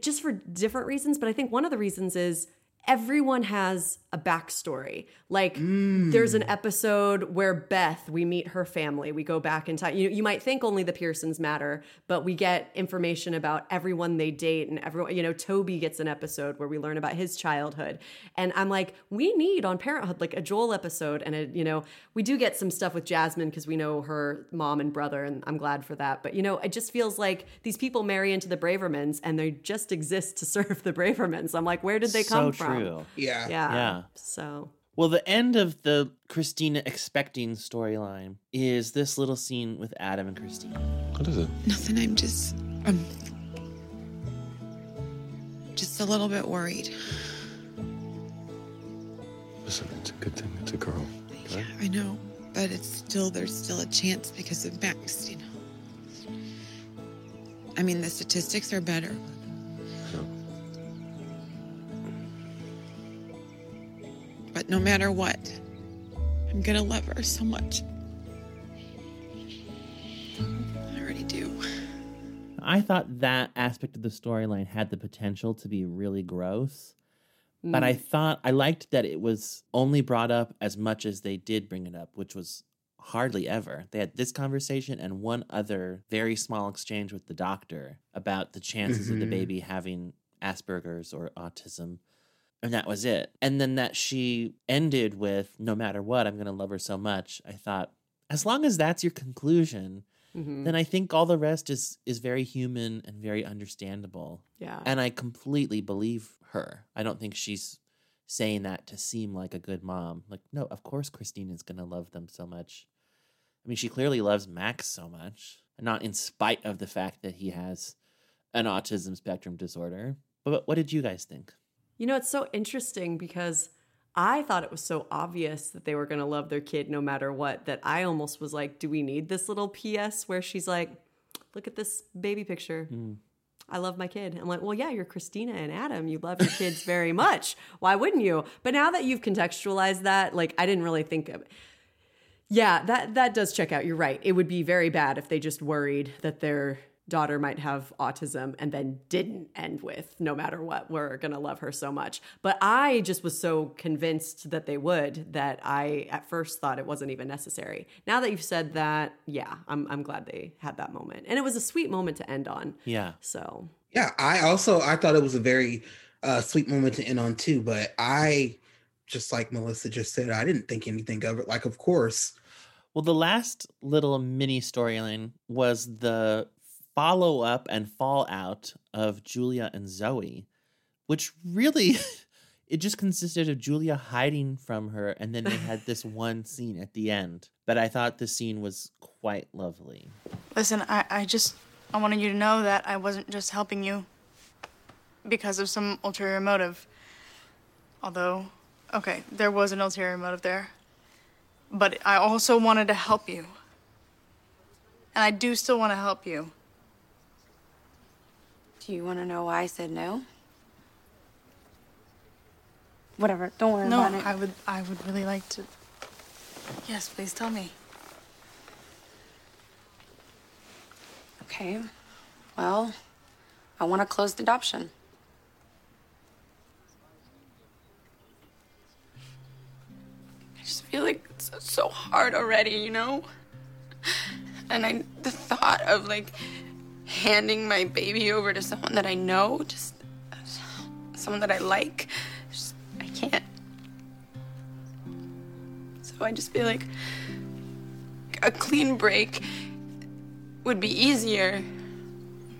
[SPEAKER 2] just for different reasons, but I think one of the reasons is everyone has a backstory. Like mm. there's an episode where Beth, we meet her family. We go back in time. You, you might think only the Pearsons matter, but we get information about everyone they date and everyone, you know, Toby gets an episode where we learn about his childhood. And I'm like, we need on Parenthood like a Joel episode and a, you know, we do get some stuff with Jasmine because we know her mom and brother and I'm glad for that. But you know, it just feels like these people marry into the Bravermans and they just exist to serve the Bravermans. I'm like, where did they
[SPEAKER 1] so
[SPEAKER 2] come from?
[SPEAKER 1] True.
[SPEAKER 3] Yeah.
[SPEAKER 2] Yeah.
[SPEAKER 1] Yeah.
[SPEAKER 2] So
[SPEAKER 1] Well, the end of the Christina expecting storyline is this little scene with Adam and Christina.
[SPEAKER 9] What is it?
[SPEAKER 11] Nothing. I'm just, I'm just a little bit worried.
[SPEAKER 9] Listen, it's a good thing it's a girl.
[SPEAKER 11] Yeah, I know, but it's still there's still a chance because of Max. You know. I mean, the statistics are better. But no matter what, I'm gonna love her so much. I already do.
[SPEAKER 1] I thought that aspect of the storyline had the potential to be really gross. But I thought I liked that it was only brought up as much as they did bring it up, which was hardly ever. They had this conversation and one other very small exchange with the doctor about the chances of the
[SPEAKER 3] Mhm.
[SPEAKER 1] baby having Asperger's or autism. And that was it. And then that she ended with, no matter what, I'm going to love her so much. I thought, as long as that's your conclusion,
[SPEAKER 2] mhm.
[SPEAKER 1] then I think all the rest is is very human and very understandable.
[SPEAKER 2] yeah.
[SPEAKER 1] And I completely believe her. I don't think she's saying that to seem like a good mom. Like, no, of course Christine is gonna love them so much. I mean, she clearly loves Max so much. Not in spite of the fact that he has an autism spectrum disorder. But what did you guys think?
[SPEAKER 2] You know, it's so interesting because I thought it was so obvious that they were going to love their kid no matter what that I almost was like, do we need this little PS where she's like, look at this baby picture. Hmm. I love my kid. I'm like, well, yeah, you're Christina and Adam. You love your kids very much. Why wouldn't you? But now that you've contextualized that, like, I didn't really think of it. Yeah, that that does check out. You're right. It would be very bad if they just worried that their daughter might have autism and then didn't end with no matter what we're going to love her so much. But I just was so convinced that they would that I at first thought it wasn't even necessary. Now that you've said that, yeah, I'm I'm glad they had that moment. And it was a sweet moment to end on.
[SPEAKER 1] Yeah.
[SPEAKER 2] So,
[SPEAKER 3] Yeah, I also I thought it was a very uh, sweet moment to end on too. But I, just like Melissa just said, I didn't think anything of it. Like, of course,
[SPEAKER 1] Well, the last little mini storyline was the follow up and fallout of Julia and Zoe, which really it just consisted of Julia hiding from her and then they had this one scene at the end. But I thought the scene was quite lovely.
[SPEAKER 6] Listen, I, I just I wanted you to know that I wasn't just helping you because of some ulterior motive. Although, okay, there was an ulterior motive there. But I also wanted to help you. And I do still want to help you.
[SPEAKER 12] Do you want to know why I said no? Whatever. Don't worry
[SPEAKER 6] No,
[SPEAKER 12] about it.
[SPEAKER 6] No, I would I would really like to Yes, please tell me.
[SPEAKER 12] Okay. Well, I want a closed adoption. I just feel like it's so hard already, you know? And I, the thought of like handing my baby over to someone that I know, just someone that I like, just, I can't. So I just feel like a clean break would be easier.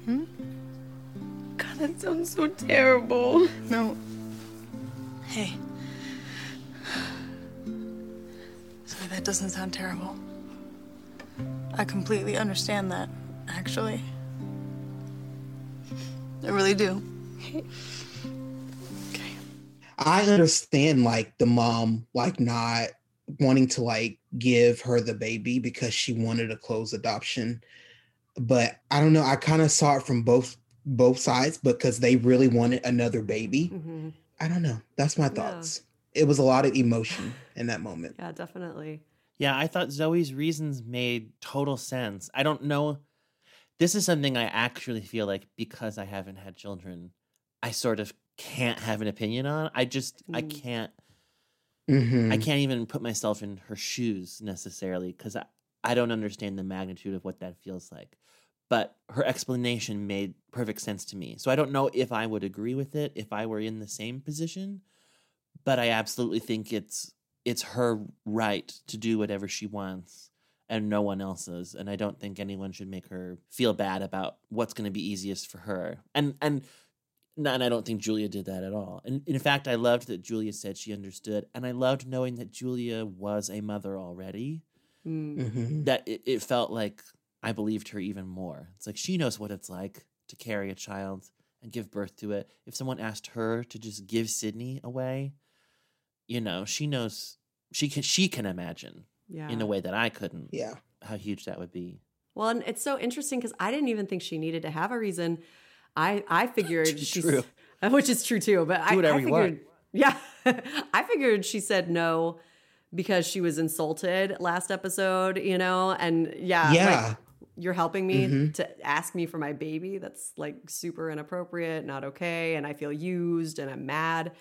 [SPEAKER 12] Hmm? God, that sounds so terrible.
[SPEAKER 6] No. Hey. Sorry, that doesn't sound terrible. I completely understand that, actually. I really do.
[SPEAKER 3] I understand like the mom like not wanting to like give her the baby because she wanted a closed adoption. But I don't know, I kind of saw it from both both sides because they really wanted another baby. Mm-hmm. I don't know. That's my thoughts. Yeah. It was a lot of emotion in that moment.
[SPEAKER 2] Yeah, definitely.
[SPEAKER 1] Yeah, I thought Zoe's reasons made total sense. I don't know. This is something I actually feel like because I haven't had children, I sort of can't have an opinion on. I just mm. I can't mm-hmm. I can't even put myself in her shoes necessarily because I, I don't understand the magnitude of what that feels like. But her explanation made perfect sense to me. So I don't know if I would agree with it if I were in the same position, but I absolutely think it's it's her right to do whatever she wants and no one else's and i don't think anyone should make her feel bad about what's going to be easiest for her and and and I don't think Julia did that at all. And in fact, I loved that Julia said she understood, and I loved knowing that Julia was a mother already. Mm. Mm-hmm. That it, it, felt like I believed her even more. It's like she knows what it's like to carry a child and give birth to it. If someone asked her to just give Sydney away, you know, she knows she can she can imagine yeah. in a way that I couldn't.
[SPEAKER 3] Yeah,
[SPEAKER 1] how huge that would be.
[SPEAKER 2] Well, and it's so interesting because I didn't even think she needed to have a reason I I figured she's true. which is true too. But
[SPEAKER 1] Do whatever
[SPEAKER 2] I, I
[SPEAKER 1] figured, you want.
[SPEAKER 2] Yeah, I figured she said no because she was insulted last episode. You know, and yeah,
[SPEAKER 3] yeah.
[SPEAKER 2] Like, you're helping me mm-hmm. to ask me for my baby. That's like super inappropriate, not okay. And I feel used and I'm mad.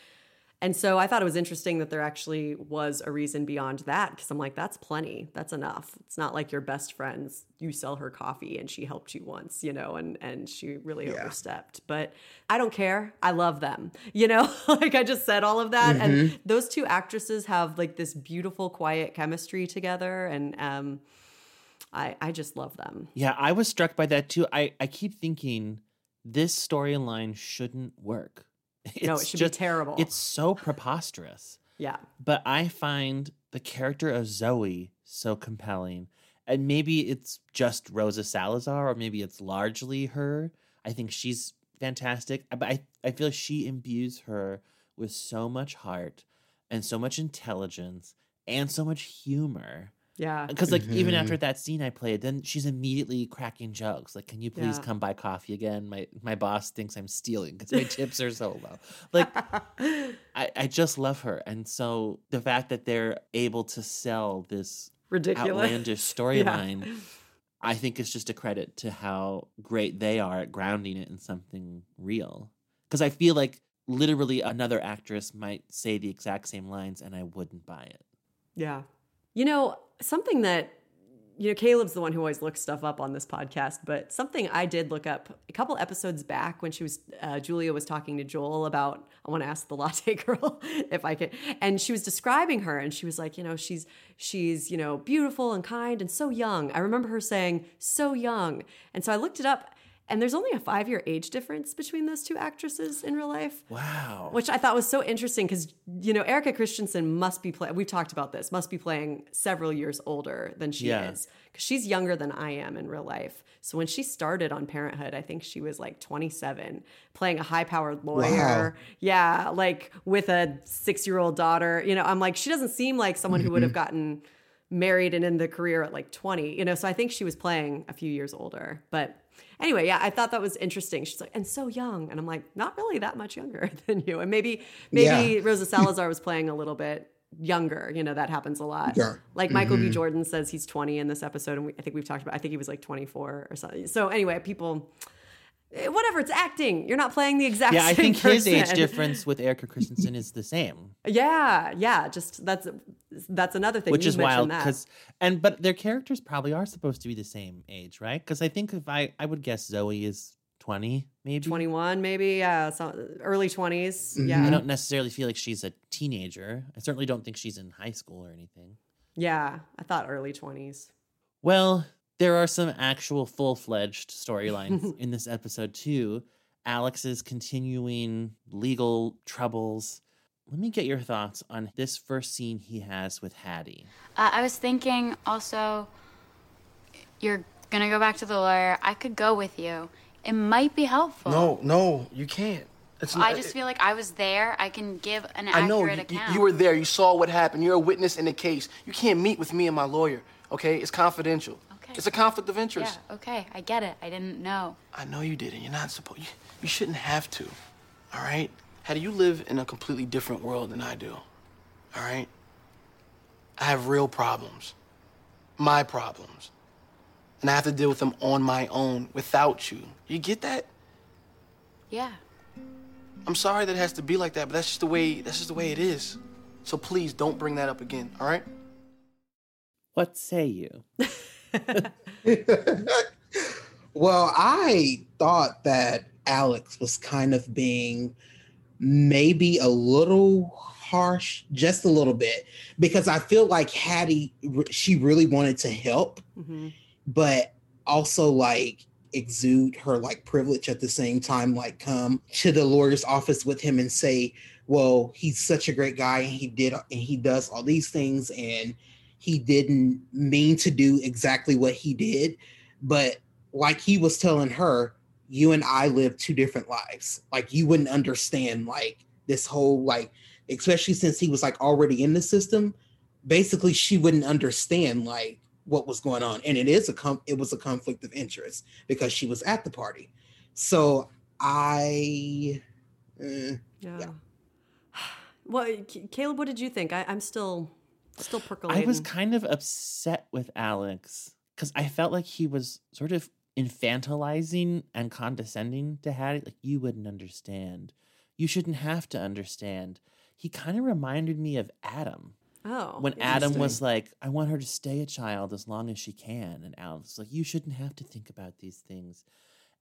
[SPEAKER 2] And so I thought it was interesting that there actually was a reason beyond that because I'm like, that's plenty. That's enough. It's not like your best friends. You sell her coffee and she helped you once, you know, and and she really yeah. overstepped. But I don't care. I love them. You know, like I just said all of that. Mm-hmm. And those two actresses have like this beautiful, quiet chemistry together. And um I I just love them.
[SPEAKER 1] Yeah, I was struck by that too. I, I keep thinking this storyline shouldn't work
[SPEAKER 2] it's no, it should just, be terrible.
[SPEAKER 1] It's so preposterous.
[SPEAKER 2] yeah.
[SPEAKER 1] But I find the character of Zoe so compelling. And maybe it's just Rosa Salazar, or maybe it's largely her. I think she's fantastic. Uh, but I, I feel she imbues her with so much heart and so much intelligence and so much humor
[SPEAKER 2] yeah.
[SPEAKER 1] Because like mm-hmm. even after that scene I played, then she's immediately cracking jokes. Like, can you please yeah. come buy coffee again? My my boss thinks I'm stealing because my tips are so low. Like, I I just love her, and so the fact that they're able to sell this
[SPEAKER 2] ridiculous
[SPEAKER 1] outlandish storyline. yeah. I think is just a credit to how great they are at grounding it in something real. Because I feel like literally another actress might say the exact same lines and I wouldn't buy it.
[SPEAKER 2] Yeah. You know, something that you know, Caleb's the one who always looks stuff up on this podcast, but something I did look up a couple episodes back when she was, uh, Julia was talking to Joel about, I want to ask the latte girl if I could, and she was describing her and she was like, you know, she's, she's, you know, beautiful and kind and so young. I remember her saying, so young. And so I looked it up and there's only a five year age difference between those two actresses in real life.
[SPEAKER 1] Wow.
[SPEAKER 2] Which I thought was so interesting because, you know, Erika Christensen must be playing, we've talked about this, must be playing several years older than she yeah. is because she's younger than I am in real life. So when she started on Parenthood, I think she was like 27, playing a high powered lawyer. Wow. Yeah, like with a six year old daughter. You know, I'm like, she doesn't seem like someone who would have mm-hmm. gotten married and in the career at like 20, you know, so I think she was playing a few years older. But anyway, yeah, I thought that was interesting. She's like, and so young. And I'm like, not really that much younger than you. And maybe, maybe yeah. Rosa Salazar was playing a little bit younger. You know, that happens a lot.
[SPEAKER 3] Yeah.
[SPEAKER 2] Like Michael mm-hmm. B. Jordan says he's 20 in this episode. And we, I think we've talked about, I think he was like 24 or something. So anyway, people, whatever, it's acting. You're not playing the exact
[SPEAKER 1] yeah, I think
[SPEAKER 2] person.
[SPEAKER 1] his age difference with Erika Christensen is the same.
[SPEAKER 2] Yeah, yeah. Just that's that's another thing.
[SPEAKER 1] Which
[SPEAKER 2] you
[SPEAKER 1] is wild because and but their characters probably are supposed to be the same age, right? Because I think if I I would guess Zoe is twenty, maybe
[SPEAKER 2] twenty one, maybe yeah, so early 20s
[SPEAKER 1] mm-hmm.
[SPEAKER 2] Yeah,
[SPEAKER 1] I don't necessarily feel like she's a teenager. I certainly don't think she's in high school or anything.
[SPEAKER 2] Yeah, I thought early twenties.
[SPEAKER 1] Well, there are some actual full fledged storylines in this episode, too. Alex's continuing legal troubles. Let me get your thoughts on this first scene he has with Haddie.
[SPEAKER 7] Uh, I was thinking also, you're gonna go back to the lawyer. I could go with you. It might be helpful.
[SPEAKER 13] No, no, you can't.
[SPEAKER 7] It's I just feel like I was there. I can give an I know, accurate
[SPEAKER 13] you,
[SPEAKER 7] account.
[SPEAKER 13] You were there. You saw what happened. You're a witness in the case. You can't meet with me and my lawyer. Okay, it's confidential. Okay. It's a conflict of interest.
[SPEAKER 7] Yeah. Okay, I get it. I didn't know.
[SPEAKER 13] I know you didn't. You're not supposed. You, you shouldn't have to. All right. How do you live in a completely different world than I do? All right. I have real problems. My problems. And I have to deal with them on my own without you. You get that?
[SPEAKER 7] Yeah.
[SPEAKER 13] I'm sorry that it has to be like that, but that's just the way that's just the way it is. So please don't bring that up again, all right?
[SPEAKER 1] What say you?
[SPEAKER 3] well, I thought that Alex was kind of being maybe a little harsh, just a little bit, because I feel like Haddie, she really wanted to help, mm-hmm. but also like exude her like privilege at the same time, like come to the lawyer's office with him and say, well, he's such a great guy and he did and he does all these things and he didn't mean to do exactly what he did, but like he was telling her, you and I live two different lives. Like you wouldn't understand like this whole like especially since he was like already in the system, basically she wouldn't understand like what was going on. And it is a com- it was a conflict of interest because she was at the party. So I
[SPEAKER 2] uh, yeah. yeah. Well, Caleb, what did you think? I, I'm still Still percolating.
[SPEAKER 1] I was kind of upset with Alex because I felt like he was sort of infantilizing and condescending to Haddie. Like, you wouldn't understand. You shouldn't have to understand. He kind of reminded me of Adam.
[SPEAKER 2] Oh.
[SPEAKER 1] When Adam was like, I want her to stay a child as long as she can. And Alex was like, You shouldn't have to think about these things.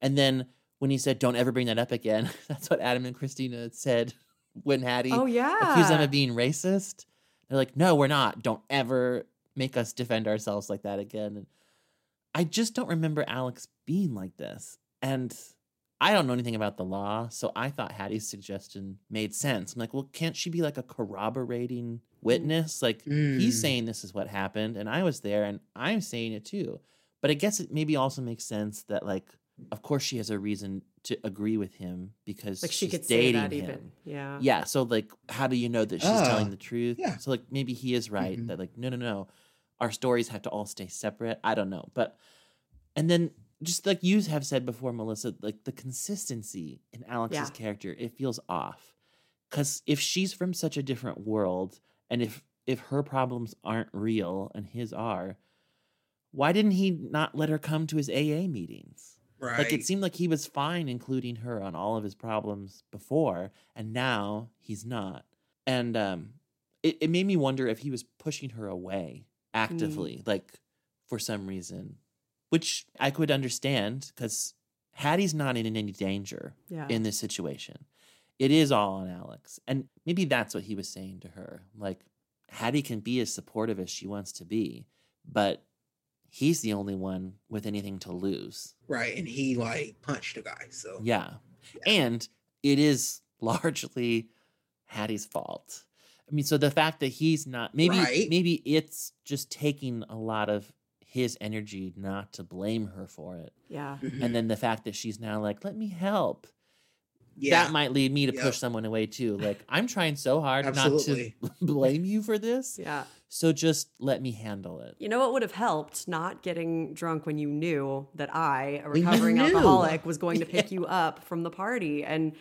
[SPEAKER 1] And then when he said, Don't ever bring that up again, that's what Adam and Christina said when Haddie
[SPEAKER 2] oh, yeah.
[SPEAKER 1] accused them of being racist. They're like, no, we're not. Don't ever make us defend ourselves like that again. And I just don't remember Alex being like this. And I don't know anything about the law, so I thought Haddie's suggestion made sense. I'm like, well, can't she be like a corroborating witness? Like, mm. he's saying this is what happened, and I was there, and I'm saying it too. But I guess it maybe also makes sense that, like, of course she has a reason to agree with him because
[SPEAKER 2] like she
[SPEAKER 1] could
[SPEAKER 2] dating
[SPEAKER 1] say that
[SPEAKER 2] him. even. Yeah.
[SPEAKER 1] Yeah. So like how do you know that she's uh, telling the truth?
[SPEAKER 3] Yeah.
[SPEAKER 1] So like maybe he is right mm-hmm. that like, no, no, no. Our stories have to all stay separate. I don't know. But and then just like you have said before, Melissa, like the consistency in Alex's yeah. character, it feels off. Cause if she's from such a different world and if if her problems aren't real and his are, why didn't he not let her come to his AA meetings?
[SPEAKER 3] Right.
[SPEAKER 1] Like it seemed like he was fine including her on all of his problems before, and now he's not. And um, it, it made me wonder if he was pushing her away actively, mm. like for some reason, which I could understand because Haddie's not in any danger
[SPEAKER 2] yeah.
[SPEAKER 1] in this situation. It is all on Alex. And maybe that's what he was saying to her. Like, Haddie can be as supportive as she wants to be, but he's the only one with anything to lose.
[SPEAKER 3] Right. And he like punched a guy. So
[SPEAKER 1] yeah. yeah. And it is largely Haddie's fault. I mean, so the fact that he's not maybe right. maybe it's just taking a lot of his energy not to blame her for it.
[SPEAKER 2] Yeah.
[SPEAKER 1] Mm-hmm. And then the fact that she's now like, let me help yeah. that might lead me to yep. push someone away too. Like I'm trying so hard
[SPEAKER 3] Absolutely.
[SPEAKER 1] not to blame you for this.
[SPEAKER 2] Yeah.
[SPEAKER 1] So just let me handle it.
[SPEAKER 2] You know what would have helped? Not getting drunk when you knew that I, a recovering alcoholic, was going to pick you up from the party and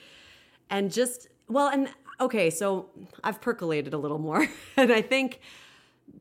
[SPEAKER 2] and just well and okay, so I've percolated a little more and I think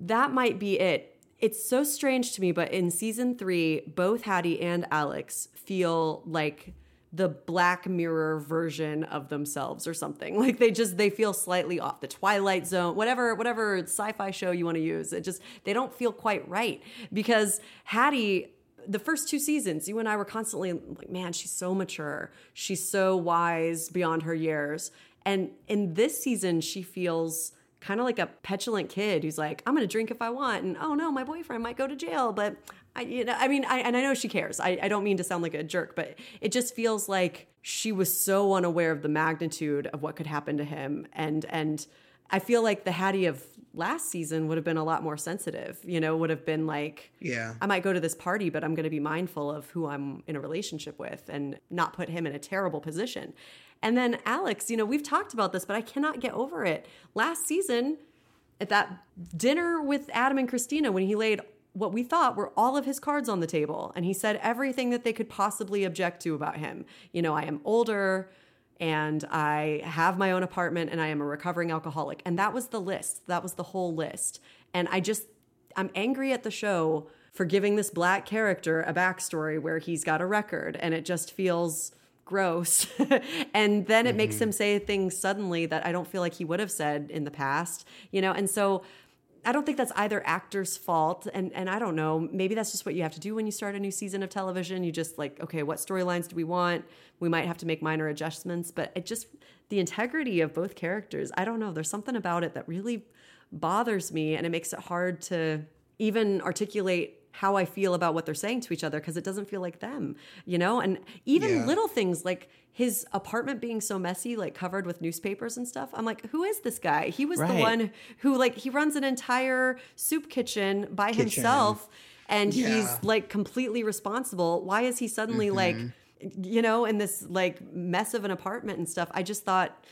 [SPEAKER 2] that might be it. It's so strange to me, but in season 3, both Haddie and Alex feel like the black mirror version of themselves or something like they just they feel slightly off the twilight zone whatever whatever sci-fi show you want to use it just they don't feel quite right because haddie the first two seasons you and i were constantly like man she's so mature she's so wise beyond her years and in this season she feels kind of like a petulant kid who's like, I'm going to drink if I want. And oh no, my boyfriend might go to jail. But I, you know, I mean, I, and I know she cares. I, I don't mean to sound like a jerk, but it just feels like she was so unaware of the magnitude of what could happen to him. And, and, I feel like the Haddie of last season would have been a lot more sensitive, you know, would have been like,
[SPEAKER 3] yeah,
[SPEAKER 2] I might go to this party, but I'm going to be mindful of who I'm in a relationship with and not put him in a terrible position. And then Alex, you know, we've talked about this, but I cannot get over it. Last season, at that dinner with Adam and Christina, when he laid what we thought were all of his cards on the table and he said everything that they could possibly object to about him. You know, I am older and I have my own apartment and I am a recovering alcoholic. And that was the list. That was the whole list. And I just, I'm angry at the show for giving this black character a backstory where he's got a record and it just feels gross. and then it mm-hmm. makes him say things suddenly that I don't feel like he would have said in the past, you know? And so I don't think that's either actor's fault. And, and I don't know, maybe that's just what you have to do when you start a new season of television. You just like, okay, what storylines do we want? We might have to make minor adjustments, but it just, the integrity of both characters, I don't know. There's something about it that really bothers me and it makes it hard to even articulate how I feel about what they're saying to each other because it doesn't feel like them, you know? And even yeah. little things like his apartment being so messy, like covered with newspapers and stuff. I'm like, who is this guy? He was right. the one who, like, he runs an entire soup kitchen by kitchen. himself and yeah. he's like completely responsible. Why is he suddenly mm-hmm. like, you know, in this like mess of an apartment and stuff? I just thought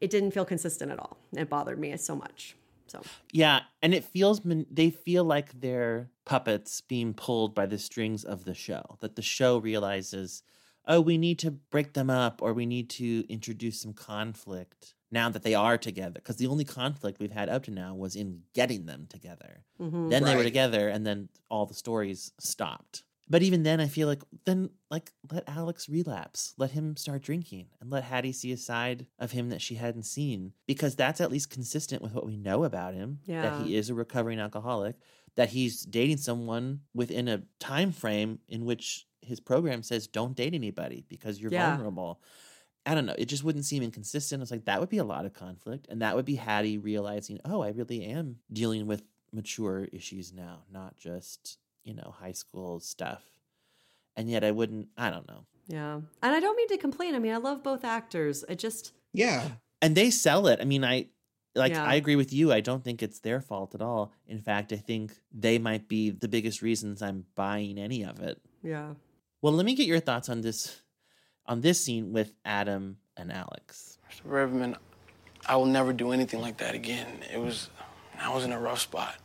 [SPEAKER 2] it didn't feel consistent at all. It bothered me so much. So
[SPEAKER 1] yeah, and it feels they feel like they're puppets being pulled by the strings of the show. That the show realizes, oh, we need to break them up, or we need to introduce some conflict now that they are together. Because the only conflict we've had up to now was in getting them together. Mm-hmm. Then right. they were together, and then all the stories stopped. But even then, I feel like then like let Alex relapse, let him start drinking, and let Haddie see a side of him that she hadn't seen because that's at least consistent with what we know about him. Yeah. That he is a recovering alcoholic, that he's dating someone within a time frame in which his program says don't date anybody because you're yeah. vulnerable. I don't know. It just wouldn't seem inconsistent. It's like that would be a lot of conflict, and that would be Haddie realizing, oh, I really am dealing with mature issues now, not just you know, high school stuff. And yet I wouldn't, I don't know.
[SPEAKER 2] Yeah. And I don't mean to complain. I mean, I love both actors. I just.
[SPEAKER 3] Yeah.
[SPEAKER 1] And they sell it. I mean, I. Like yeah. I agree with you. I don't think it's their fault at all. In fact, I think they might be the biggest reasons I'm buying any of it.
[SPEAKER 2] Yeah.
[SPEAKER 1] Well, let me get your thoughts on this on this scene with Adam and Alex.
[SPEAKER 13] Mr. Braverman, I will never do anything like that again. It was I was in a rough spot.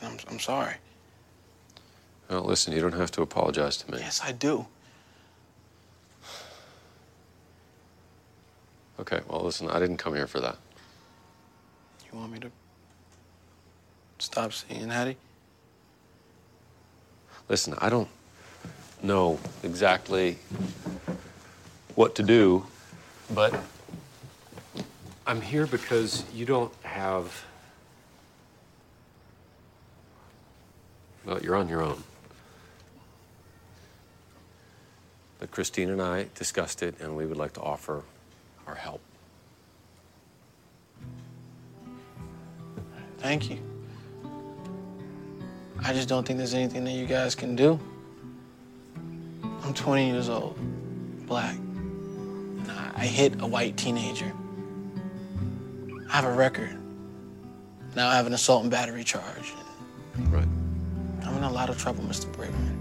[SPEAKER 13] And I'm I'm sorry.
[SPEAKER 9] Well, listen, you don't have to apologize to me.
[SPEAKER 13] Yes, I do.
[SPEAKER 9] Okay, well, listen, I didn't come here for that.
[SPEAKER 13] You want me to stop seeing Haddie?
[SPEAKER 9] Listen, I don't know exactly what to do, but I'm here because you don't have. Well, you're on your own. But Christine and I discussed it, and we would like to offer our help.
[SPEAKER 13] Thank you. I just don't think there's anything that you guys can do. I'm 20 years old, black. And I, hit a white teenager. I have a record. Now I have an assault and battery charge.
[SPEAKER 9] Right.
[SPEAKER 13] I'm in a lot of trouble, Mr. Braverman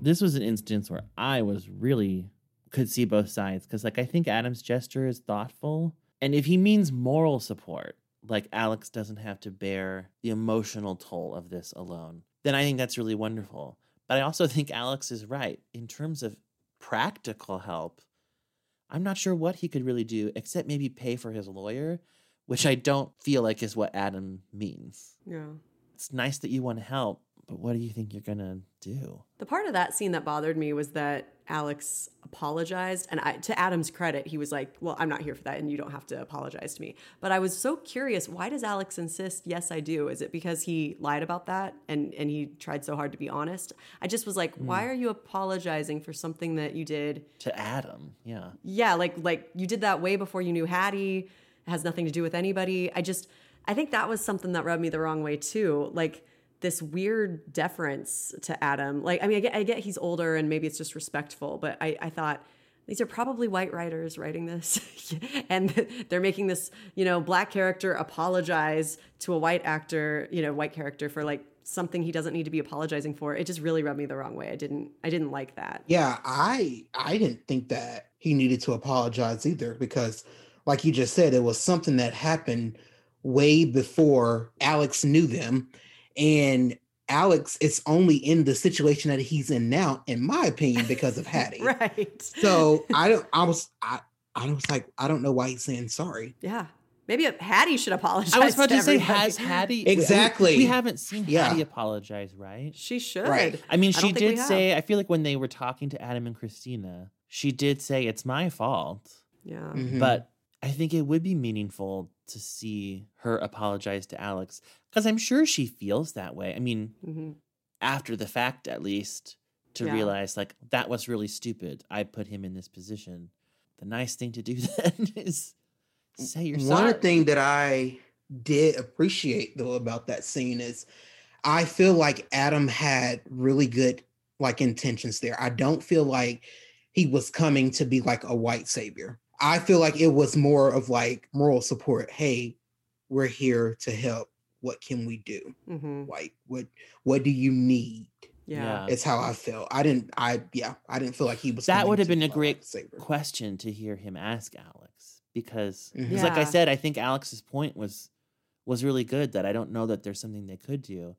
[SPEAKER 1] this was an instance where I was really could see both sides because like I think Adam's gesture is thoughtful and if he means moral support like Alex doesn't have to bear the emotional toll of this alone then I think that's really wonderful. But I also think Alex is right. In terms of practical help I'm not sure what he could really do except maybe pay for his lawyer which I don't feel like is what Adam means.
[SPEAKER 2] Yeah.
[SPEAKER 1] It's nice that you want to help but what do you think you're gonna do?
[SPEAKER 2] The part of that scene that bothered me was that Alex apologized. And I, to Adam's credit, he was like, Well, I'm not here for that, and you don't have to apologize to me. But I was so curious why does Alex insist, Yes, I do? Is it because he lied about that and, and he tried so hard to be honest? I just was like, mm. Why are you apologizing for something that you did
[SPEAKER 1] to Adam? Yeah.
[SPEAKER 2] Yeah, like like you did that way before you knew Haddie. It has nothing to do with anybody. I just I think that was something that rubbed me the wrong way too. Like this weird deference to Adam. Like, I mean, I get, I get he's older and maybe it's just respectful, but I, I thought these are probably white writers writing this and they're making this, you know, black character apologize to a white actor, you know, white character for like something he doesn't need to be apologizing for. It just really rubbed me the wrong way. I didn't, I didn't like that.
[SPEAKER 3] Yeah. I, I didn't think that he needed to apologize either because like you just said, it was something that happened way before Alex knew them and Alex is only in the situation that he's in now, in my opinion, because of Haddie.
[SPEAKER 2] right.
[SPEAKER 3] So I don't. I was. I. I was like, I don't know why he's saying sorry.
[SPEAKER 2] Yeah. Maybe Haddie should apologize. I
[SPEAKER 1] was about to,
[SPEAKER 2] to
[SPEAKER 1] say, has Haddie
[SPEAKER 3] exactly?
[SPEAKER 1] We, we haven't seen yeah. Haddie apologize, right?
[SPEAKER 2] She should.
[SPEAKER 3] Right.
[SPEAKER 1] I mean, she I did say. I feel like when they were talking to Adam and Christina, she did say it's my fault.
[SPEAKER 2] Yeah.
[SPEAKER 1] Mm-hmm. But I think it would be meaningful to see her apologize to Alex because I'm sure she feels that way. I mean, mm-hmm. after the fact, at least, to yeah. realize like that was really stupid. I put him in this position. The nice thing to do then is say you're
[SPEAKER 3] One
[SPEAKER 1] sorry.
[SPEAKER 3] thing that I did appreciate though about that scene is I feel like Adam had really good like intentions there. I don't feel like he was coming to be like a white savior. I feel like it was more of like moral support. Hey, we're here to help. What can we do? Mm-hmm. Like, what what do you need?
[SPEAKER 2] Yeah,
[SPEAKER 3] it's how I felt. I didn't. I yeah. I didn't feel like he was.
[SPEAKER 1] That would have been a great question to hear him ask Alex because, mm-hmm. yeah. like I said, I think Alex's point was was really good. That I don't know that there's something they could do,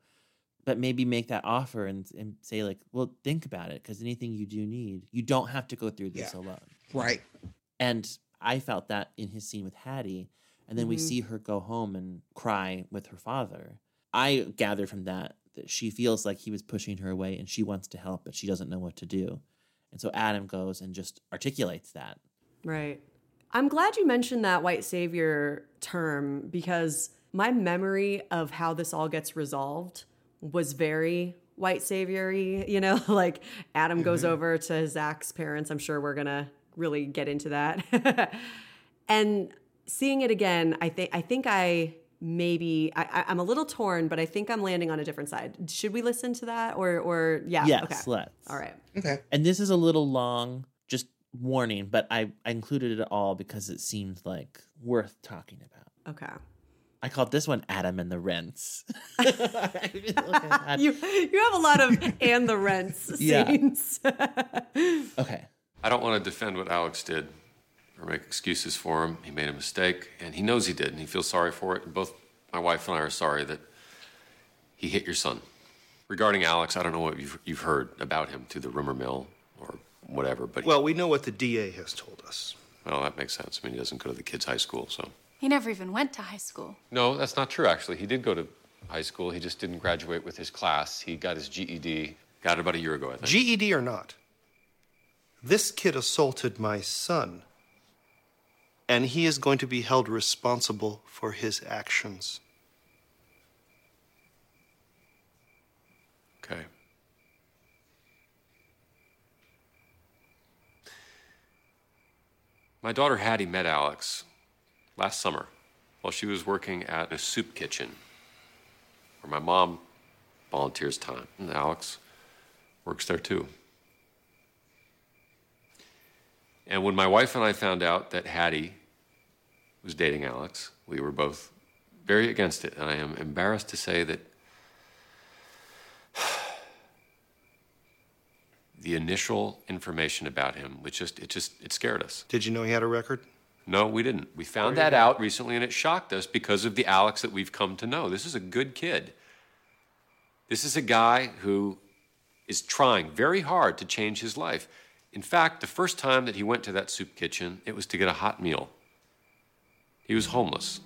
[SPEAKER 1] but maybe make that offer and and say like, well, think about it because anything you do need, you don't have to go through this yeah. alone.
[SPEAKER 3] Right.
[SPEAKER 1] And I felt that in his scene with Haddie. And then mm-hmm. we see her go home and cry with her father. I gather from that that she feels like he was pushing her away and she wants to help, but she doesn't know what to do. And so Adam goes and just articulates that.
[SPEAKER 2] Right. I'm glad you mentioned that white savior term because my memory of how this all gets resolved was very white savior you know, like Adam mm-hmm. goes over to Zach's parents. I'm sure we're going to really get into that. and seeing it again, I think I think I maybe I, am a little torn, but I think I'm landing on a different side. Should we listen to that or or yeah?
[SPEAKER 1] Yes,
[SPEAKER 2] okay.
[SPEAKER 1] let's.
[SPEAKER 2] All right.
[SPEAKER 3] Okay.
[SPEAKER 1] And this is a little long, just warning, but I, I included it all because it seemed like worth talking about.
[SPEAKER 2] Okay.
[SPEAKER 1] I called this one Adam and the Rents.
[SPEAKER 2] you you have a lot of and the Rents scenes.
[SPEAKER 1] okay.
[SPEAKER 9] I don't want to defend what Alex did or make excuses for him. He made a mistake, and he knows he did, and he feels sorry for it. And both my wife and I are sorry that he hit your son. Regarding Alex, I don't know what you've, you've heard about him through the rumor mill or whatever, but.
[SPEAKER 14] Well, we know what the DA has told us.
[SPEAKER 9] Well, that makes sense. I mean, he doesn't go to the kids' high school, so.
[SPEAKER 7] He never even went to high school.
[SPEAKER 9] No, that's not true, actually. He did go to high school. He just didn't graduate with his class. He got his GED, got it about a year ago, I think.
[SPEAKER 14] GED or not, this kid assaulted my son, and he is going to be held responsible for his actions.
[SPEAKER 9] Okay. My daughter Haddie met Alex last summer while she was working at a soup kitchen where my mom volunteers time. And Alex works there too. And when my wife and I found out that Haddie was dating Alex, we were both very against it. And I am embarrassed to say that the initial information about him, it just, it just, it scared us.
[SPEAKER 14] Did you know he had a record?
[SPEAKER 9] No, we didn't. We oh, found that out recently and it shocked us because of the Alex that we've come to know. This is a good kid. This is a guy who is trying very hard to change his life. In fact, the first time that he went to that soup kitchen, it was to get a hot meal. He was homeless.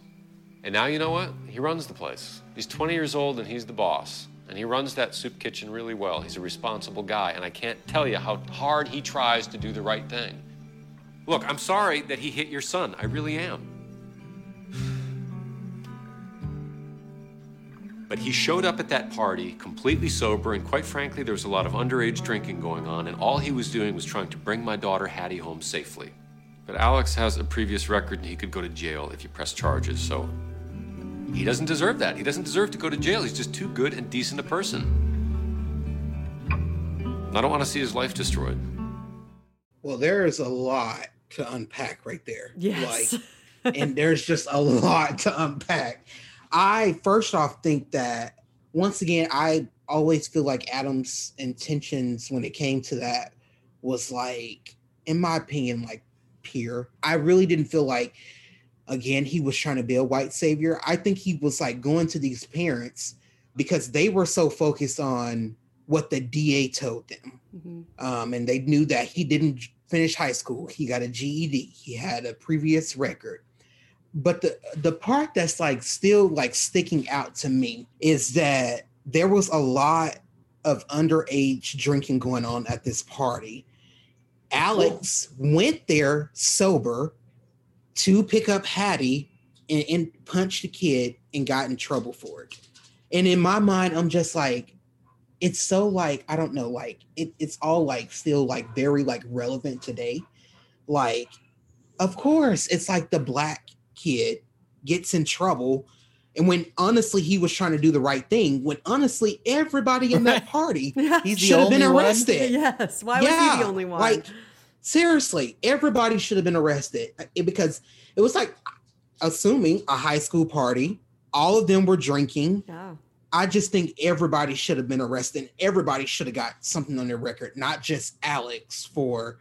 [SPEAKER 9] And now you know what? He runs the place. He's 20 years old and he's the boss. And he runs that soup kitchen really well. He's a responsible guy, and I can't tell you how hard he tries to do the right thing. Look, I'm sorry that he hit your son. I really am. But he showed up at that party completely sober, and quite frankly, there was a lot of underage drinking going on, and all he was doing was trying to bring my daughter Haddie home safely. But Alex has a previous record, and he could go to jail if you press charges, so he doesn't deserve that. He doesn't deserve to go to jail. He's just too good and decent a person. I don't want to see his life destroyed.
[SPEAKER 3] Well, there is a lot to unpack right there.
[SPEAKER 2] Yes.
[SPEAKER 3] Like, and there's just a lot to unpack. I first off think that once again, I always feel like Adam's intentions when it came to that was like, in my opinion, like pure. I really didn't feel like, again, he was trying to be a white savior. I think he was like going to these parents because they were so focused on what the DA told them. Mm-hmm. Um, and they knew that he didn't finish high school. He got a GED. He had a previous record but the the part that's like still like sticking out to me is that there was a lot of underage drinking going on at this party. Alex went there sober to pick up Haddie and, and punch the kid and got in trouble for it. And in my mind, I'm just like, it's so like, I don't know, like it, it's all like still like very like relevant today. Like, of course, it's like the black kid gets in trouble and when honestly he was trying to do the right thing, when honestly everybody in that party should have been arrested.
[SPEAKER 2] One? Yes. Why yeah, was he the only one?
[SPEAKER 3] Like seriously, everybody should have been arrested uh, because it was like assuming a high school party. All of them were drinking.
[SPEAKER 2] Yeah.
[SPEAKER 3] I just think everybody should have been arrested. Everybody should have got something on their record, not just Alex for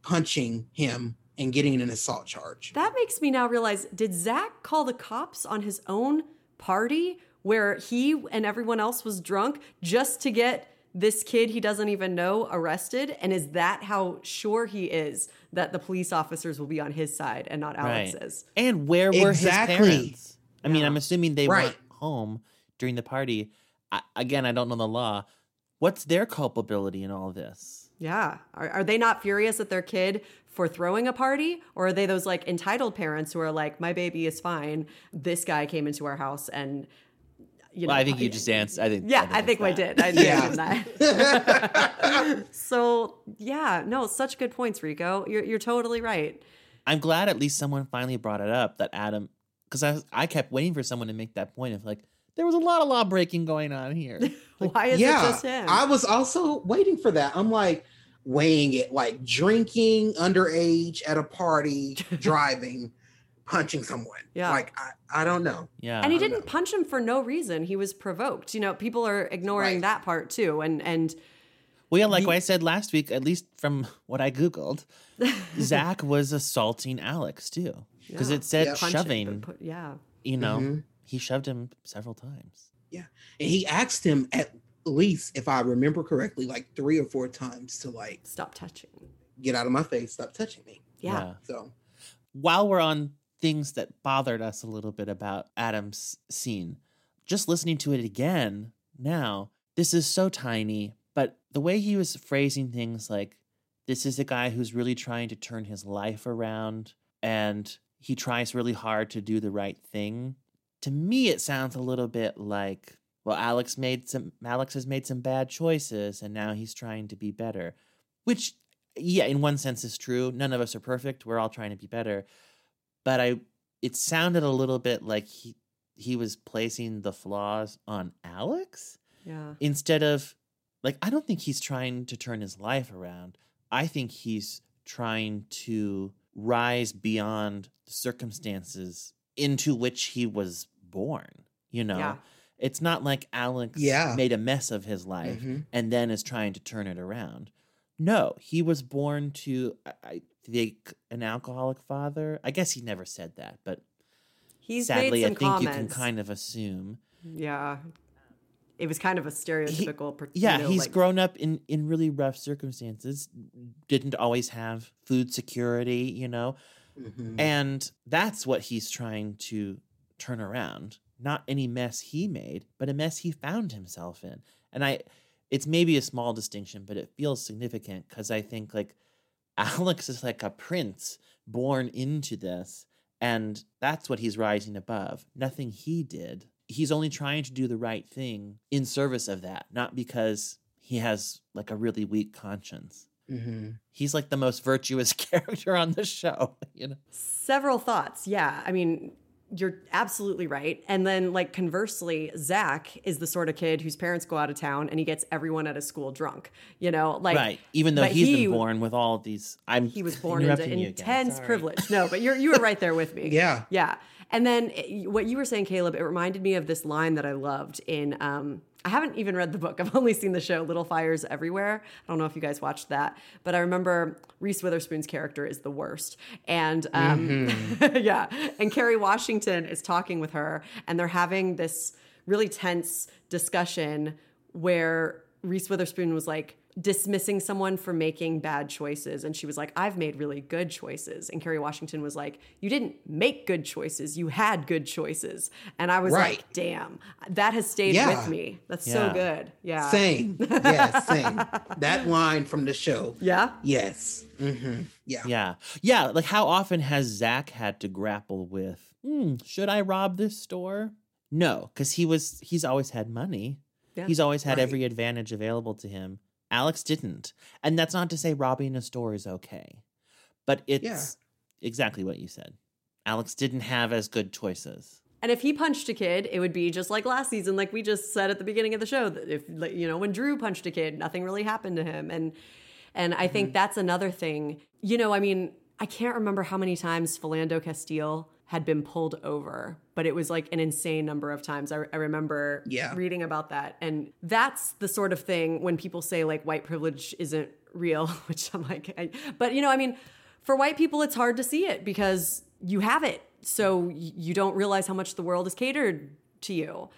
[SPEAKER 3] punching him and getting an assault charge.
[SPEAKER 2] That makes me now realize did Zach call the cops on his own party where he and everyone else was drunk just to get this kid he doesn't even know arrested? And is that how sure he is that the police officers will be on his side and not Alex's?
[SPEAKER 1] Right. And where were exactly. his parents? I mean, I'm assuming they right. weren't home during the party. I, again, I don't know the law. What's their culpability in all this?
[SPEAKER 2] Yeah. Are, are they not furious at their kid for throwing a party or are they those like entitled parents who are like my baby is fine this guy came into our house and
[SPEAKER 1] you know, well, I think you just answered. I think.
[SPEAKER 2] Yeah, I think, I, think I did. I yeah. that. so yeah, no, such good points, Rico. You're you're totally right.
[SPEAKER 1] I'm glad at least someone finally brought it up that Adam, because I I kept waiting for someone to make that point of like there was a lot of law breaking going on here.
[SPEAKER 2] Like, Why is yeah, it just him?
[SPEAKER 3] I was also waiting for that. I'm like, weighing it like drinking underage at a party, driving, punching someone. Yeah. Like, I, I don't know.
[SPEAKER 1] Yeah.
[SPEAKER 2] And he didn't know. punch him for no reason. He was provoked. You know, people are ignoring right. that part too. And, and,
[SPEAKER 1] well, yeah, like the, I said last week, at least from what I Googled, Zach was assaulting Alex too. Because yeah. it said yeah. shoving. Put,
[SPEAKER 2] yeah.
[SPEAKER 1] You know, mm-hmm. He shoved him several times.
[SPEAKER 3] Yeah. And he asked him at least, if I remember correctly, like three or four times to like
[SPEAKER 2] stop touching,
[SPEAKER 3] get out of my face, stop touching me.
[SPEAKER 2] Yeah. yeah.
[SPEAKER 3] So
[SPEAKER 1] while we're on things that bothered us a little bit about Adam's scene, just listening to it again now, this is so tiny, but the way he was phrasing things like, this is a guy who's really trying to turn his life around and he tries really hard to do the right thing. To me, it sounds a little bit like well alex made some alex has made some bad choices and now he's trying to be better which yeah in one sense is true. None of us are perfect. We're all trying to be better. But i it sounded a little bit like he he was placing the flaws on alex
[SPEAKER 2] yeah.
[SPEAKER 1] instead of like i don't think he's trying to turn his life around. I think he's trying to rise beyond the circumstances into which he was born you know
[SPEAKER 2] yeah
[SPEAKER 1] it's not like Alex
[SPEAKER 3] yeah.
[SPEAKER 1] made a mess of his life mm-hmm. and then is trying to turn it around. No, he was born to I, think an alcoholic father. I guess he never said that, but
[SPEAKER 2] he's
[SPEAKER 1] sadly,
[SPEAKER 2] I
[SPEAKER 1] think
[SPEAKER 2] comments.
[SPEAKER 1] you can kind of assume.
[SPEAKER 2] Yeah, it was kind of a stereotypical.
[SPEAKER 1] He, yeah, you know, he's like, grown up in in really rough circumstances. Didn't always have food security, you know, mm-hmm. and that's what he's trying to turn around not any mess he made, but a mess he found himself in. And I it's maybe a small distinction, but it feels significant because I think like Alex is like a prince born into this, and that's what he's rising above. Nothing he did. He's only trying to do the right thing in service of that, not because he has like a really weak conscience. Mm-hmm. He's like the most virtuous character on the show, you know.
[SPEAKER 2] Several thoughts. Yeah. I mean, you're absolutely right. And then, like, conversely, Zach is the sort of kid whose parents go out of town and he gets everyone at his school drunk. You know, like,
[SPEAKER 1] right. Even though he's he, been born with all these, I'm
[SPEAKER 2] he was born into intense privilege. No, but you're you were right there with me.
[SPEAKER 3] yeah,
[SPEAKER 2] yeah. And then eh, what you were saying, Caleb, it reminded me of this line that I loved in um, I haven't even read the book. I've only seen the show Little Fires Everywhere. I don't know if you guys watched that, but I remember Reese Witherspoon's character is the worst. And um, mm-hmm. yeah, and Kerry Washington is talking with her, and they're having this really tense discussion where Reese Witherspoon was like, dismissing someone for making bad choices. And she was like, I've made really good choices. And Kerry Washington was like, You didn't make good choices, you had good choices. And I was right. like, Damn, that has stayed yeah. with me. That's yeah. so good. Yeah.
[SPEAKER 3] Same. Yeah, same. that line from the show.
[SPEAKER 2] Yeah.
[SPEAKER 3] Yes. Mm-hmm. Yeah.
[SPEAKER 1] Yeah. Yeah. Like, how often has Zach had to grapple with, hmm, should I rob this store? No, because he was, he's always had money. Yeah. He's always had right. every advantage available to him Alex didn't. And that's not to say robbing a store is okay, but it's yeah. exactly what you said. Alex didn't have as good choices.
[SPEAKER 2] And if he punched a kid, it would be just like last season, like we just said at the beginning of the show. That if you know when Drew punched a kid, nothing really happened to him, and and I mm-hmm. think that's another thing. You know, I mean, I can't remember how many times Philando Castile had been pulled over, but it was like an insane number of times. I, I remember yeah. reading about that. And that's the sort of thing when people say like white privilege isn't real, which I'm like, I, but you know, I mean, for white people, it's hard to see it because you have it. So you don't realize how much the world is catered to you.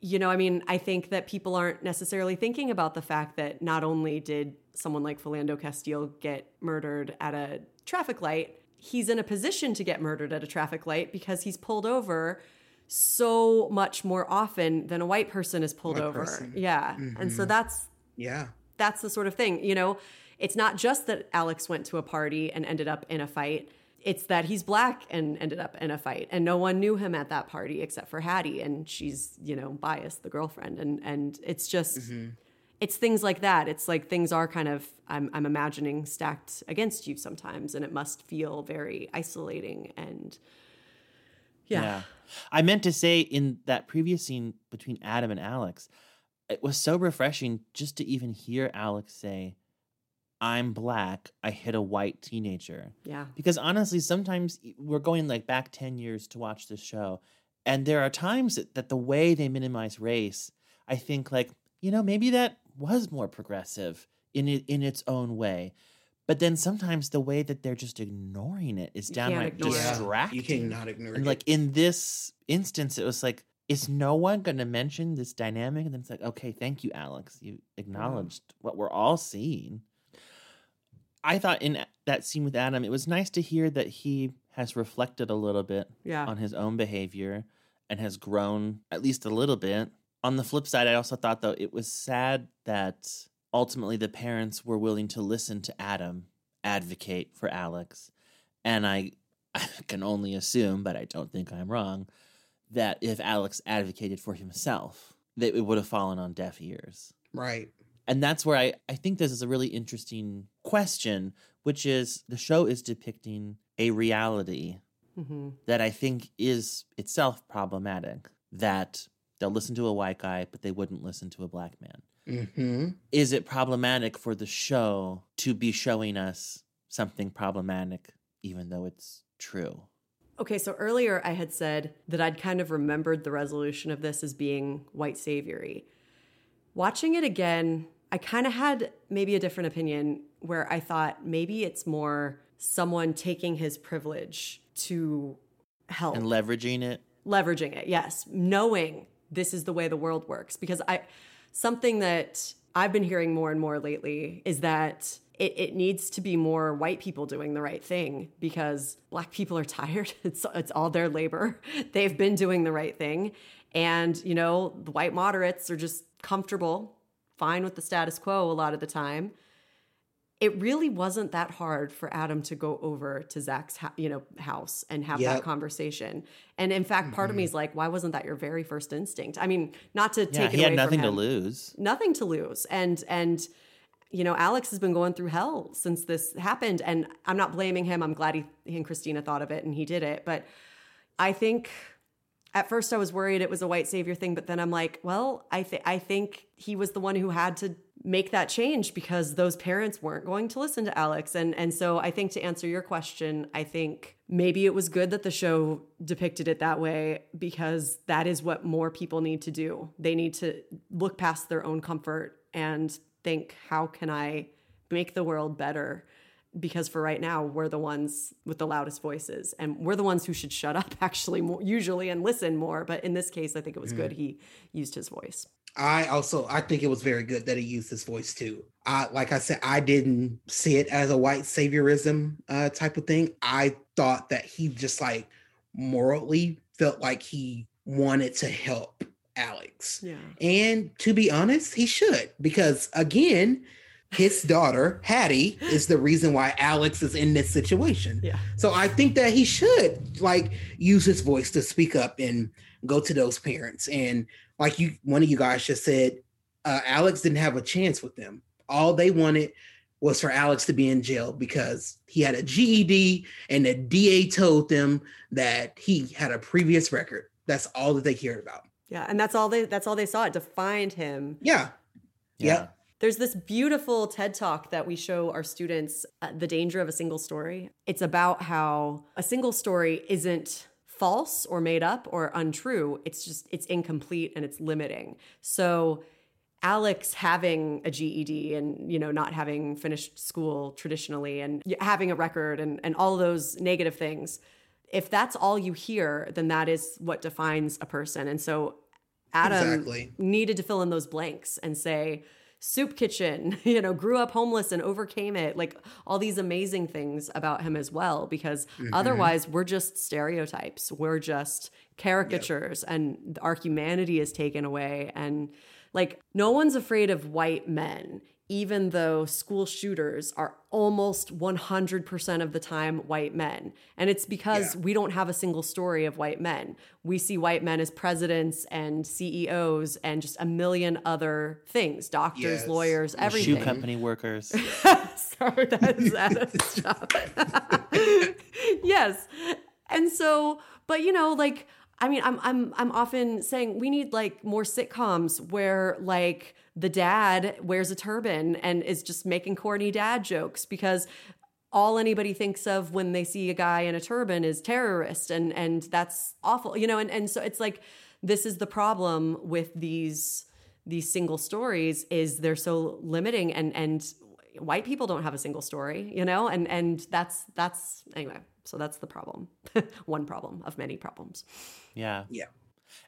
[SPEAKER 2] You know, I mean, I think that people aren't necessarily thinking about the fact that not only did someone like Philando Castile get murdered at a traffic light, he's in a position to get murdered at a traffic light because he's pulled over so much more often than a white person is pulled white over. Person. Yeah. Mm-hmm. And so mm-hmm. that's
[SPEAKER 3] yeah.
[SPEAKER 2] That's the sort of thing, you know, it's not just that Alex went to a party and ended up in a fight. It's that he's black and ended up in a fight and no one knew him at that party except for Haddie and she's, you know, biased, the girlfriend and and it's just mm-hmm it's things like that. It's like things are kind of I'm I'm imagining stacked against you sometimes, and it must feel very isolating and yeah. yeah.
[SPEAKER 1] I meant to say in that previous scene between Adam and Alex, it was so refreshing just to even hear Alex say, I'm black. I hit a white teenager.
[SPEAKER 2] Yeah.
[SPEAKER 1] Because honestly, sometimes we're going like back 10 years to watch this show. And there are times that, that the way they minimize race, I think like, you know, maybe that was more progressive in it in its own way. But then sometimes the way that they're just ignoring it is downright distracting.
[SPEAKER 3] You cannot ignore
[SPEAKER 1] and
[SPEAKER 3] it.
[SPEAKER 1] Like in this instance, it was like, is no one going to mention this dynamic? And then it's like, okay, thank you, Alex. You acknowledged yeah. what we're all seeing. I thought in that scene with Adam, it was nice to hear that he has reflected a little bit
[SPEAKER 2] yeah.
[SPEAKER 1] on his own behavior and has grown at least a little bit on the flip side, I also thought though it was sad that ultimately the parents were willing to listen to Adam advocate for Alex. And I, I can only assume, but I don't think I'm wrong, that if Alex advocated for himself, that it would have fallen on deaf ears.
[SPEAKER 3] Right.
[SPEAKER 1] And that's where I, I think this is a really interesting question, which is the show is depicting a reality mm-hmm. that I think is itself problematic. That They'll listen to a white guy, but they wouldn't listen to a black man.
[SPEAKER 3] Mm-hmm.
[SPEAKER 1] Is it problematic for the show to be showing us something problematic, even though it's true?
[SPEAKER 2] Okay, so earlier I had said that I'd kind of remembered the resolution of this as being white saviory. Watching it again, I kind of had maybe a different opinion where I thought maybe it's more someone taking his privilege to help
[SPEAKER 1] and leveraging it.
[SPEAKER 2] Leveraging it, yes. Knowing this is the way the world works. Because i something that i've been hearing more and more lately is that it, it needs to be more white people doing the right thing because black people are tired. It's, it's all their labor. They've been doing the right thing. And, you know, the white moderates are just comfortable, fine with the status quo a lot of the time. It really wasn't that hard for Adam to go over to Zach's, you know, house and have yep. that conversation. And in fact, part mm-hmm. of me mm-hmm. is like, why wasn't that your very first instinct? I mean, not to yeah, take it away. he
[SPEAKER 1] had nothing to lose,
[SPEAKER 2] nothing to lose, and and you know, Alex has been going through hell since this happened. And I'm not blaming him. I'm glad he, he and Christina thought of it and he did it. But I think at first I was worried it was a white savior thing, but then I'm like, well, I think I think he was the one who had to make that change because those parents weren't going to listen to Alex. And and so I think to answer your question, I think maybe it was good that the show depicted it that way because that is what more people need to do. They need to look past their own comfort and think, how can I make the world better? Because for right now, we're the ones with the loudest voices, and we're the ones who should shut up actually more, usually and listen more. But in this case, I think it was mm. good he used his voice.
[SPEAKER 3] I also I think it was very good that he used his voice too. I like I said, I didn't see it as a white saviorism uh, type of thing. I thought that he just like morally felt like he wanted to help Alex. Yeah. And to be honest, he should because again, his daughter Haddie is the reason why Alex is in this situation.
[SPEAKER 2] Yeah.
[SPEAKER 3] So I think that he should like use his voice to speak up and go to those parents. And like you, one of you guys just said, uh, Alex didn't have a chance with them. All they wanted was for Alex to be in jail because he had a GED and the DA told them that he had a previous record. That's all that they cared about.
[SPEAKER 2] Yeah, and that's all they that's all they saw. It defined him.
[SPEAKER 3] Yeah. Yeah.
[SPEAKER 2] There's this beautiful TED talk that we show our students, uh, The Danger of a Single Story. It's about how a single story isn't false or made up or untrue. It's just it's incomplete and it's limiting. So Alex having a GED and you know not having finished school traditionally and having a record and and all those negative things if that's all you hear, then that is what defines a person. And so Adam exactly. needed to fill in those blanks and say, soup kitchen, you know, grew up homeless and overcame it. Like all these amazing things about him as well, because mm-hmm. otherwise we're just stereotypes. We're just caricatures yep. and our humanity is taken away. And like no one's afraid of white men even though school shooters are almost 100% of the time white men. And it's because yeah. we don't have a single story of white men. We see white men as presidents and CEOs and just a million other things doctors, yes. lawyers, everything.
[SPEAKER 1] Shoe company workers.
[SPEAKER 2] Sorry, that's Adam's job. yes. And so, but you know, like, I mean, I'm I'm I'm often saying we need like more sitcoms where like the dad wears a turban and is just making corny dad jokes because all anybody thinks of when they see a guy in a turban is terrorist and and that's awful you know and and so it's like this is the problem with these these single stories is they're so limiting and and white people don't have a single story you know and and that's that's anyway so that's the problem one problem of many problems
[SPEAKER 1] yeah
[SPEAKER 3] yeah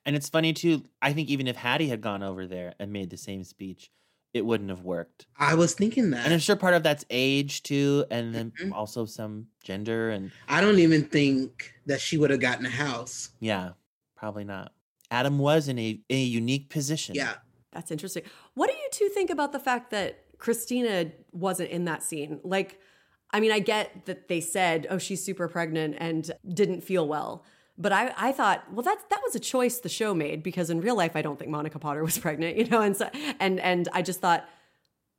[SPEAKER 1] and it's funny too. I think even if Haddie had gone over there and made the same speech, it wouldn't have worked.
[SPEAKER 3] I was thinking that.
[SPEAKER 1] And I'm sure part of that's age too, and then mm-hmm. also some gender and
[SPEAKER 3] I don't even think that she would have gotten a house.
[SPEAKER 1] Yeah, probably not. Adam was in a, a unique position.
[SPEAKER 3] Yeah.
[SPEAKER 2] That's interesting. What do you two think about the fact that Christina wasn't in that scene? Like, I mean, I get that they said, oh, she's super pregnant and didn't feel well. But I, I thought, well, that that was a choice the show made because in real life, I don't think Monica Potter was pregnant, you know, and so and and I just thought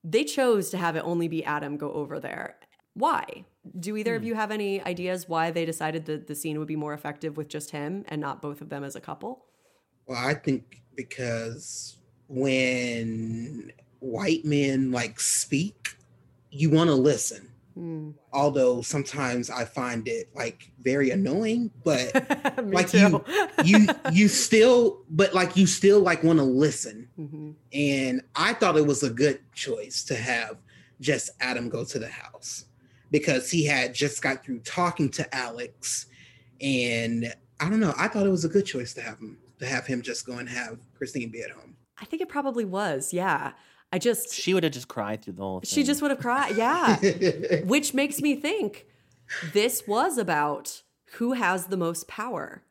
[SPEAKER 2] they chose to have it only be Adam go over there. Why? Do either hmm. of you have any ideas why they decided that the scene would be more effective with just him and not both of them as a couple?
[SPEAKER 3] Well, I think because when white men like speak, you want to listen. Mm. Although sometimes I find it like very annoying, but like you, you, you still, but like you still like want to listen. Mm-hmm. And I thought it was a good choice to have just Adam go to the house because he had just got through talking to Alex, and I don't know. I thought it was a good choice to have him to have him just go and have Christine be at home.
[SPEAKER 2] I think it probably was, yeah. I just
[SPEAKER 1] she would have just cried through the whole thing.
[SPEAKER 2] She just would have cried, yeah. Which makes me think this was about who has the most power.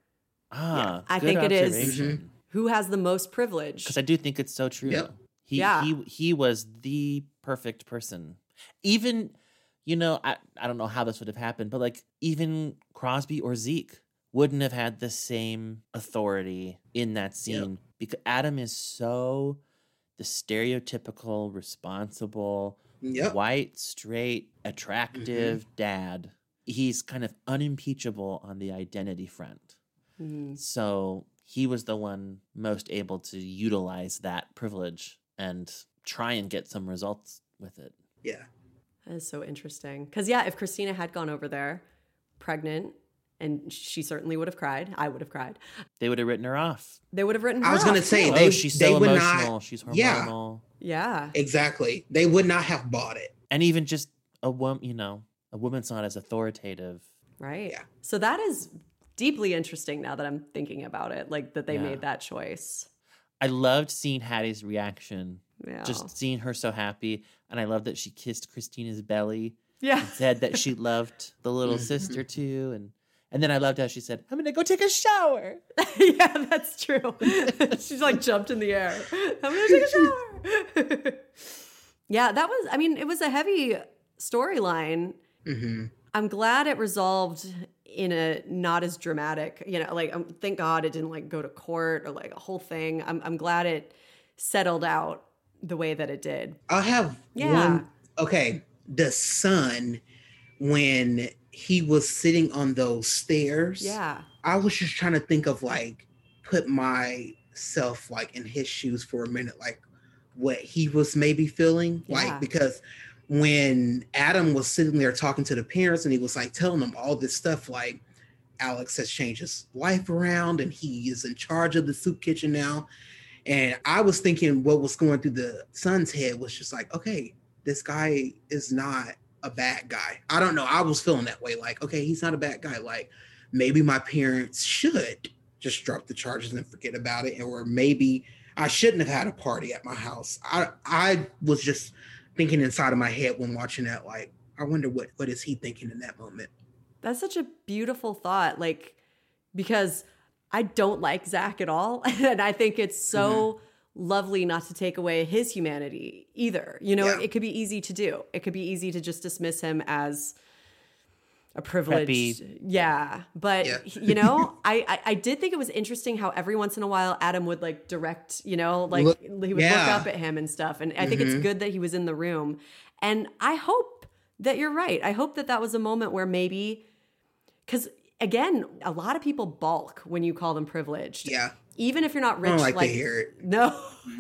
[SPEAKER 1] Ah,
[SPEAKER 2] yeah, I think it is. Who has the most privilege.
[SPEAKER 1] Because I do think it's so true.
[SPEAKER 3] Yep.
[SPEAKER 1] He
[SPEAKER 2] Yeah.
[SPEAKER 1] he he was the perfect person. Even you know, I, I don't know how this would have happened, but like even Crosby or Zeke wouldn't have had the same authority in that scene because Adam is so the stereotypical, responsible,
[SPEAKER 3] Yep.
[SPEAKER 1] white, straight, attractive dad. He's kind of unimpeachable on the identity front.
[SPEAKER 2] Mm.
[SPEAKER 1] So he was the one most able to utilize that privilege and try and get some results with it.
[SPEAKER 3] Yeah.
[SPEAKER 2] That is so interesting. Because, yeah, if Christina had gone over there pregnant, and she certainly would have cried, I would have cried.
[SPEAKER 1] They would have written her off.
[SPEAKER 2] They would have written her off.
[SPEAKER 3] I was gonna say
[SPEAKER 2] too.
[SPEAKER 3] they
[SPEAKER 1] oh, she's
[SPEAKER 3] they
[SPEAKER 1] so
[SPEAKER 3] would
[SPEAKER 1] emotional.
[SPEAKER 3] not.
[SPEAKER 1] she's
[SPEAKER 3] Yeah.
[SPEAKER 1] hormonal.
[SPEAKER 2] Yeah. yeah.
[SPEAKER 3] Exactly. They would not have bought it.
[SPEAKER 1] And even just a woman, you know, a woman's not as authoritative.
[SPEAKER 2] Right. Yeah. So that is deeply interesting now that I'm thinking about it, like that they
[SPEAKER 1] Yeah.
[SPEAKER 2] made that choice.
[SPEAKER 1] I loved seeing Haddie's reaction.
[SPEAKER 2] Yeah.
[SPEAKER 1] Just seeing her so happy. And I love that she kissed Christina's belly.
[SPEAKER 2] Yeah.
[SPEAKER 1] And said that she loved the little mm-hmm. sister too. And and then I loved how she said, I'm gonna go take a shower.
[SPEAKER 2] yeah, that's true. She's like jumped in the air. I'm gonna take a shower. yeah, that was. I mean, it was a heavy storyline.
[SPEAKER 3] Mm-hmm.
[SPEAKER 2] I'm glad it resolved in a not as dramatic. You know, like um, thank God it didn't like go to court or like a whole thing. I'm I'm glad it settled out the way that it did.
[SPEAKER 3] I'll have
[SPEAKER 2] Yeah.
[SPEAKER 3] one. Okay, the son when he was sitting on those stairs.
[SPEAKER 2] Yeah.
[SPEAKER 3] I was just trying to think of like put myself like in his shoes for a minute, like what he was maybe feeling,
[SPEAKER 2] Yeah.
[SPEAKER 3] like because when Adam was sitting there talking to the parents and he was like telling them all this stuff, like Alex has changed his life around and he is in charge of the soup kitchen now. And I was thinking what was going through the son's head was just like, okay, this guy is not a bad guy. I don't know. I was feeling that way. Like, okay, he's not a bad guy. Like, maybe my parents should just drop the charges and forget about it. Or maybe I shouldn't have had a party at my house. I I was just thinking inside of my head when watching that, like, I wonder what what is he thinking in that moment?
[SPEAKER 2] That's such a beautiful thought. Like, because I don't like Zach at all. And I think it's so mm-hmm. Lovely not to take away his humanity either. You know, it, it could be easy to do. It could be easy to just dismiss him as a privileged.
[SPEAKER 1] Preppy.
[SPEAKER 2] Yeah. But,
[SPEAKER 1] Yeah.
[SPEAKER 2] you know, I, I, I did think it was interesting how every once in a while Adam would like direct, you know, like
[SPEAKER 3] Look-
[SPEAKER 2] he would look up at him and stuff. And I think it's
[SPEAKER 3] Mhm.
[SPEAKER 2] good that he was in the room. And I hope that you're right. I hope that that was a moment where maybe because again, a lot of people balk when you call them privileged.
[SPEAKER 3] Yeah.
[SPEAKER 2] Even if you're not rich,
[SPEAKER 3] like to hear it.
[SPEAKER 2] No,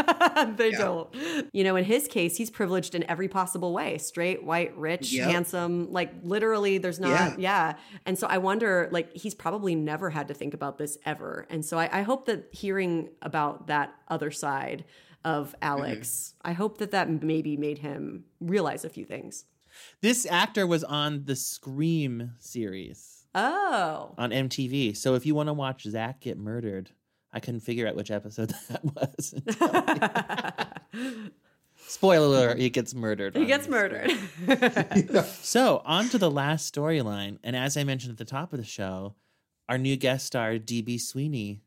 [SPEAKER 2] they don't. You know, in his case, he's privileged in every possible way straight, white, rich,
[SPEAKER 3] Yep.
[SPEAKER 2] handsome. Like, literally, there's not,
[SPEAKER 3] Yeah.
[SPEAKER 2] yeah. And so I wonder, like, he's probably never had to think about this ever. And so I, I hope that hearing about that other side of Alex, mm-hmm. I hope that that maybe made him realize a few things.
[SPEAKER 1] This actor was on the Scream series
[SPEAKER 2] Oh.
[SPEAKER 1] on MTV. So if you want to watch Zach get murdered, I couldn't figure out which episode that was. Spoiler alert, he gets murdered.
[SPEAKER 2] He gets
[SPEAKER 1] the
[SPEAKER 2] murdered.
[SPEAKER 1] So, on to the last storyline. And as I mentioned at the top of the show, our new guest star, DB Sweeney.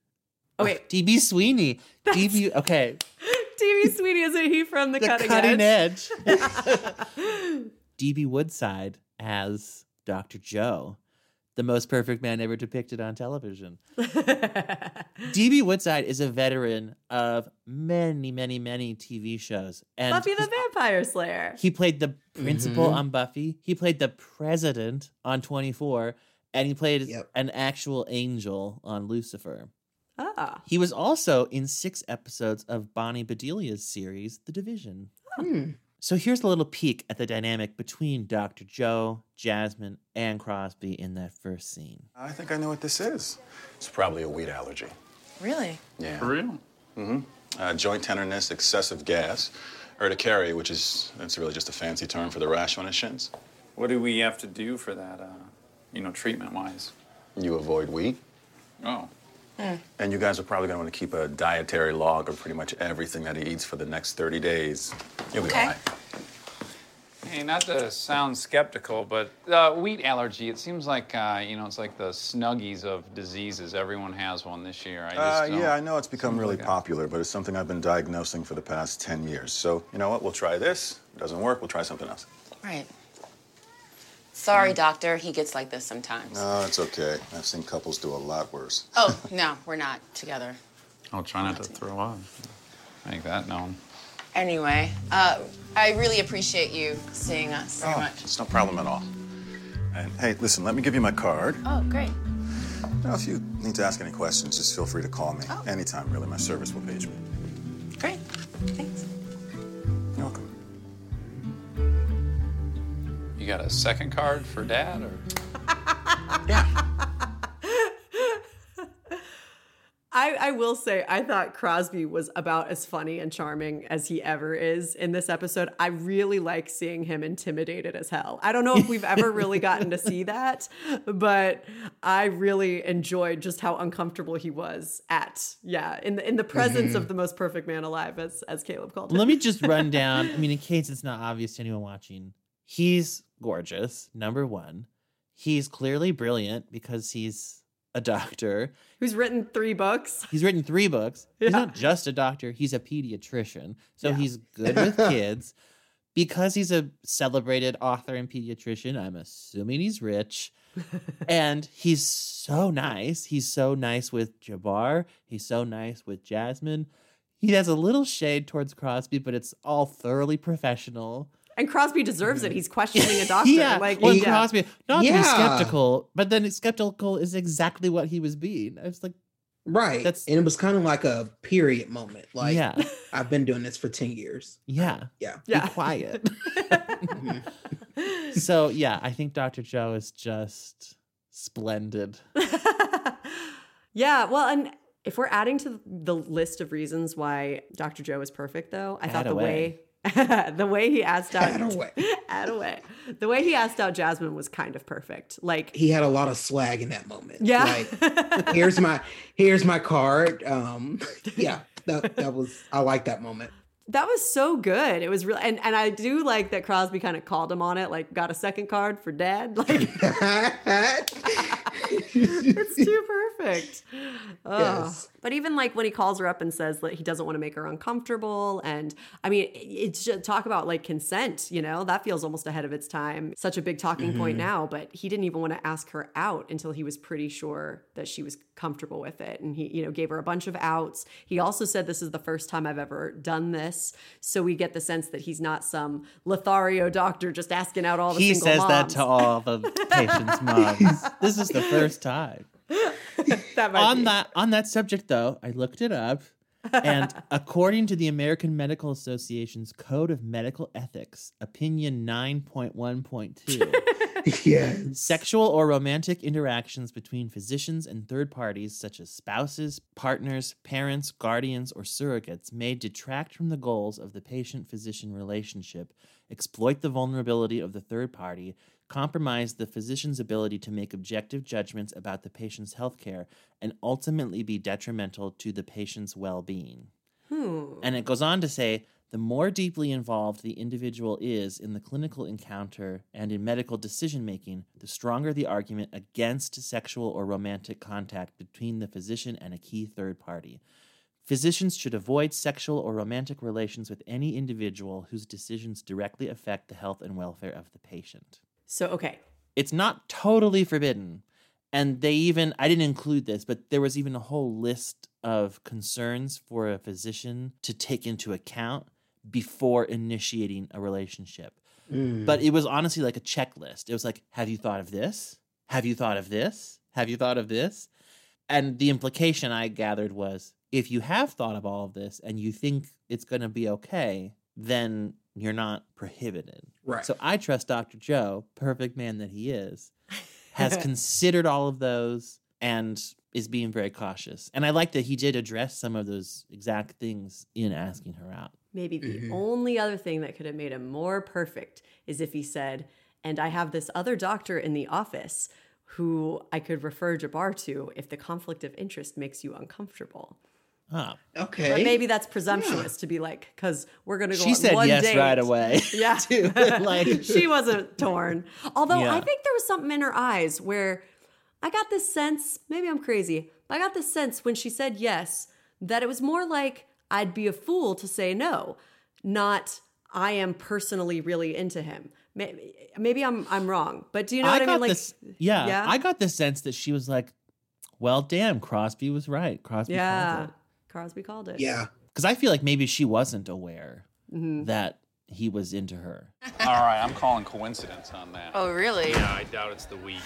[SPEAKER 2] Oh, wait.
[SPEAKER 1] DB Sweeney. DB, okay.
[SPEAKER 2] DB Sweeney, isn't he from the,
[SPEAKER 1] The
[SPEAKER 2] cutting,
[SPEAKER 1] cutting
[SPEAKER 2] edge?
[SPEAKER 1] DB Woodside as Dr. Joe, the most perfect man ever depicted on television. DB Woodside is a veteran of many, many, many TV shows. And
[SPEAKER 2] Buffy the Vampire Slayer.
[SPEAKER 1] he played the principal
[SPEAKER 3] Mhm.
[SPEAKER 1] on Buffy. He played the president on 24. And he played an actual angel on Lucifer.
[SPEAKER 2] Ah.
[SPEAKER 1] He was also in six episodes of Bonnie Bedelia's series, The Division.
[SPEAKER 3] Hmm.
[SPEAKER 1] So here's a little peek at the dynamic between Dr. Joe, Jasmine, and Crosby in that first scene.
[SPEAKER 15] I think I know what this is. It's probably a wheat allergy.
[SPEAKER 16] Really?
[SPEAKER 15] Yeah.
[SPEAKER 16] For real?
[SPEAKER 15] Mm-hmm. Uh, joint tenderness, excessive gas, urticaria, which is that's really just a fancy term for the rash on his shins.
[SPEAKER 16] What do we have to do for that, uh, you know, treatment wise?
[SPEAKER 15] You avoid wheat,
[SPEAKER 16] Oh.
[SPEAKER 15] And you guys are probably going to want to keep a dietary log of pretty much everything that he eats for the next 30 days. You'll be
[SPEAKER 16] Okay.
[SPEAKER 15] all right.
[SPEAKER 16] Hey, not to sound skeptical, but uh, wheat allergy, it seems like, uh, you know, it's like the snuggies of diseases. Everyone has one this year. I
[SPEAKER 15] uh, yeah, I know it's become really like popular, but it's something I've been diagnosing for the past 10 years. So, you know what? We'll try this. It doesn't work, we'll try something else.
[SPEAKER 17] Right. Sorry, doctor. He gets like this sometimes.
[SPEAKER 15] No, it's okay. I've seen couples do a lot worse.
[SPEAKER 17] Oh, no, we're not together.
[SPEAKER 16] I'll try not to throw up. Make that known.
[SPEAKER 17] Anyway, uh, I really appreciate you seeing us very
[SPEAKER 15] oh,
[SPEAKER 17] much.
[SPEAKER 15] It's no problem at all. And hey, listen, let me give you my card.
[SPEAKER 17] Oh, great.
[SPEAKER 15] Now, if you need to ask any questions, just feel free to call me. Oh. Anytime, really. My service will page me.
[SPEAKER 17] Great. Thanks.
[SPEAKER 16] You got a second card for dad, or?
[SPEAKER 2] I, I will say, I thought Crosby was about as funny and charming as he ever is in this episode. I really like seeing him intimidated as hell. I don't know if we've ever really gotten to see that, but I really enjoyed just how uncomfortable he was at, yeah, in the in the presence mm-hmm. of the most perfect man alive, as as Caleb called him.
[SPEAKER 1] Let me just run down. I mean, in case it's not obvious to anyone watching, he's gorgeous. Number one, he's clearly brilliant because he's a doctor
[SPEAKER 2] who's written three books.
[SPEAKER 1] He's written three books. Yeah. He's not just a doctor, he's a pediatrician. So yeah. he's good with kids. because he's a celebrated author and pediatrician, I'm assuming he's rich. and he's so nice. He's so nice with Jabbar. He's so nice with Jasmine. He has a little shade towards Crosby, but it's all thoroughly professional.
[SPEAKER 2] And Crosby deserves it. He's questioning a doctor.
[SPEAKER 1] yeah,
[SPEAKER 2] like
[SPEAKER 1] well,
[SPEAKER 2] yeah.
[SPEAKER 1] Crosby, not yeah. to be skeptical, but then skeptical is exactly what he was being. I was like,
[SPEAKER 3] right. That's and it was kind of like a period moment. Like, yeah, I've been doing this for ten years.
[SPEAKER 1] Yeah,
[SPEAKER 3] yeah.
[SPEAKER 1] Be yeah. quiet. so yeah, I think Dr. Joe is just splendid.
[SPEAKER 2] yeah. Well, and if we're adding to the list of reasons why Dr. Joe is perfect, though, I Add thought the away. way the way he asked out
[SPEAKER 3] add away.
[SPEAKER 2] The way he asked out Jasmine was kind of perfect. Like
[SPEAKER 3] he had a lot of swag in that moment.
[SPEAKER 2] Yeah.
[SPEAKER 3] Like here's my here's my card. Um yeah, that that was I like that moment.
[SPEAKER 2] That was so good. It was real, and and I do like that Crosby kind of called him on it. Like, got a second card for Dad. Like, it's too perfect. Yes. But even like when he calls her up and says that he doesn't want to make her uncomfortable, and I mean, it's just talk about like consent. You know, that feels almost ahead of its time. Such a big talking mm-hmm. point now, but he didn't even want to ask her out until he was pretty sure that she was comfortable with it, and he you know gave her a bunch of outs. He also said this is the first time I've ever done this, so we get the sense that he's not some Lothario doctor just asking out all the.
[SPEAKER 1] He
[SPEAKER 2] says
[SPEAKER 1] moms. that to all the patients' moms. this is the first time.
[SPEAKER 2] that
[SPEAKER 1] on
[SPEAKER 2] be.
[SPEAKER 1] that on that subject though, I looked it up. and according to the American Medical Association's Code of Medical Ethics, opinion 9.1.2,
[SPEAKER 3] yes.
[SPEAKER 1] sexual or romantic interactions between physicians and third parties, such as spouses, partners, parents, guardians, or surrogates, may detract from the goals of the patient physician relationship, exploit the vulnerability of the third party, compromise the physician's ability to make objective judgments about the patient's health care, and ultimately be detrimental to the patient's well being.
[SPEAKER 2] Hmm.
[SPEAKER 1] And it goes on to say the more deeply involved the individual is in the clinical encounter and in medical decision making, the stronger the argument against sexual or romantic contact between the physician and a key third party. Physicians should avoid sexual or romantic relations with any individual whose decisions directly affect the health and welfare of the patient.
[SPEAKER 2] So, okay.
[SPEAKER 1] It's not totally forbidden. And they even, I didn't include this, but there was even a whole list of concerns for a physician to take into account before initiating a relationship. Mm. But it was honestly like a checklist. It was like, have you thought of this? Have you thought of this? Have you thought of this? And the implication I gathered was if you have thought of all of this and you think it's going to be okay, then you're not prohibited.
[SPEAKER 3] Right.
[SPEAKER 1] So I trust Dr. Joe, perfect man that he is, has considered all of those and is being very cautious. And I like that he did address some of those exact things in asking her out.
[SPEAKER 2] Maybe the mm-hmm. only other thing that could have made him more perfect is if he said, and I have this other doctor in the office who I could refer Jabbar to if the conflict of interest makes you uncomfortable.
[SPEAKER 1] Oh.
[SPEAKER 3] Okay.
[SPEAKER 2] But maybe that's presumptuous to be like, because we're gonna go.
[SPEAKER 1] She
[SPEAKER 2] on
[SPEAKER 1] said
[SPEAKER 2] one
[SPEAKER 1] yes
[SPEAKER 2] date.
[SPEAKER 1] right away.
[SPEAKER 2] Yeah,
[SPEAKER 1] too. Like-
[SPEAKER 2] she wasn't torn. Although
[SPEAKER 1] Yeah.
[SPEAKER 2] I think there was something in her eyes where I got this sense. Maybe I'm crazy, but I got this sense when she said yes that it was more like I'd be a fool to say no, not I am personally really into him. Maybe, maybe I'm I'm wrong, but do you know
[SPEAKER 1] I
[SPEAKER 2] what I mean? Like,
[SPEAKER 1] this. Yeah,
[SPEAKER 2] yeah,
[SPEAKER 1] I got the sense that she was like, "Well, damn, Crosby was right. Crosby called it.
[SPEAKER 2] yeah.
[SPEAKER 1] Called it."
[SPEAKER 2] Crosby called it.
[SPEAKER 3] Yeah.
[SPEAKER 1] Because I feel like maybe she wasn't aware
[SPEAKER 2] Mhm.
[SPEAKER 1] that he was into her.
[SPEAKER 16] All right, I'm calling coincidence on that.
[SPEAKER 17] Oh, really?
[SPEAKER 16] Yeah, I doubt it's the week.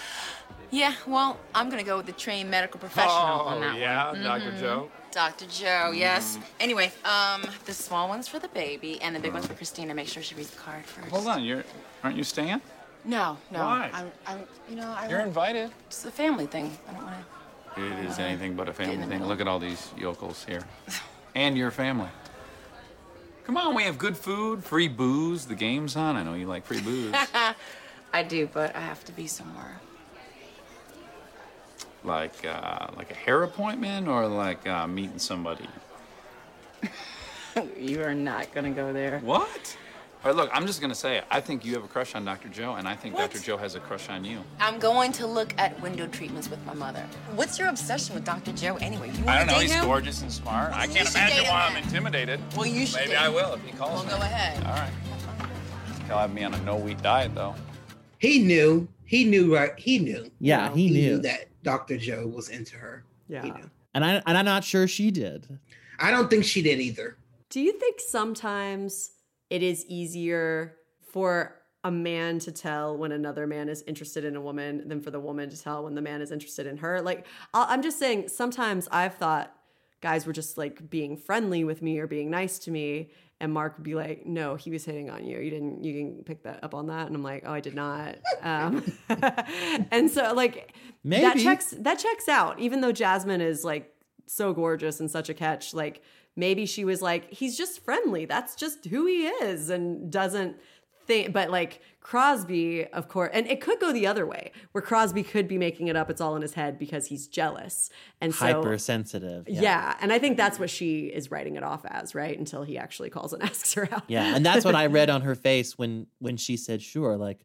[SPEAKER 17] Yeah, well, I'm gonna go with the trained medical professional on that
[SPEAKER 16] Oh, yeah,
[SPEAKER 17] one.
[SPEAKER 16] Dr.
[SPEAKER 17] Mhm.
[SPEAKER 16] Joe?
[SPEAKER 17] Dr. Joe, yes. Anyway, um, the small one's for the baby and the big one's for Christina. Make sure she reads the card first.
[SPEAKER 16] Hold on, you're aren't you staying?
[SPEAKER 17] No, no.
[SPEAKER 16] Why?
[SPEAKER 17] I'm, I'm, you know, I.
[SPEAKER 16] You're invited.
[SPEAKER 17] It's a family thing. I don't want to.
[SPEAKER 16] It is anything but a family thing. Look at all these yokels here. And your family. Come on, we have good food, free booze, the game's on. I know you like free booze.
[SPEAKER 17] I do, but I have to be somewhere.
[SPEAKER 16] like uh, like a hair appointment or like uh, meeting somebody?
[SPEAKER 17] you are not gonna go there.
[SPEAKER 16] What? All right, look, I'm just gonna say it. I think you have a crush on Dr. Joe, and I think
[SPEAKER 17] What?
[SPEAKER 16] Dr. Joe has a crush on you.
[SPEAKER 17] I'm going to look at window treatments with my mother. What's your obsession with Dr. Joe anyway? You
[SPEAKER 16] I don't know. He's
[SPEAKER 17] him?
[SPEAKER 16] gorgeous and smart. I can't imagine why I'm intimidated.
[SPEAKER 17] Well, you should
[SPEAKER 16] Maybe
[SPEAKER 17] date
[SPEAKER 16] I will if he calls
[SPEAKER 17] Well,
[SPEAKER 16] me.
[SPEAKER 17] go ahead.
[SPEAKER 16] All right. He'll have me on a no wheat diet though.
[SPEAKER 3] He knew. He knew. Right. He knew.
[SPEAKER 1] Yeah, he knew.
[SPEAKER 3] that Dr. Joe was into her.
[SPEAKER 2] Yeah.
[SPEAKER 3] He knew.
[SPEAKER 1] And I and I'm not sure she did.
[SPEAKER 3] I don't think she did either.
[SPEAKER 2] Do you think sometimes it is easier for a man to tell when another man is interested in a woman than for the woman to tell when the man is interested in her? Like, I'm just saying, sometimes I've thought guys were just like being friendly with me or being nice to me. And Mark would be like, "No, he was hitting on you. You didn't. You didn't pick that up on that." And I'm like, "Oh, I did not." Um, and so, like, that checks that checks out. Even though Jasmine is like so gorgeous and such a catch, like maybe she was like, "He's just friendly. That's just who he is," and doesn't think. But like Crosby, of course, and it could go the other way, where Crosby could be making it up. It's all in his head because he's jealous, and so
[SPEAKER 1] Hypersensitive.
[SPEAKER 2] yeah. and I think that's what she is writing it off as, right? Until he actually calls and asks her out.
[SPEAKER 1] Yeah, and that's what I read on her face when when she said sure like,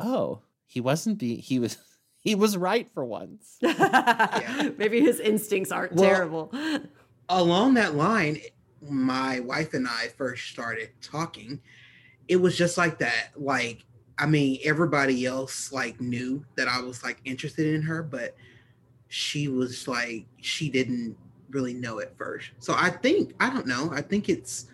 [SPEAKER 1] "Oh, he wasn't be he was he was right for once."
[SPEAKER 2] Maybe his instincts aren't
[SPEAKER 3] Well,
[SPEAKER 2] terrible.
[SPEAKER 3] Along that line, my wife and I first started talking. It was just like that. Like, I mean, everybody else like knew that I was like interested in her, but she was like she didn't really know at first. So I think I don't know. I think it's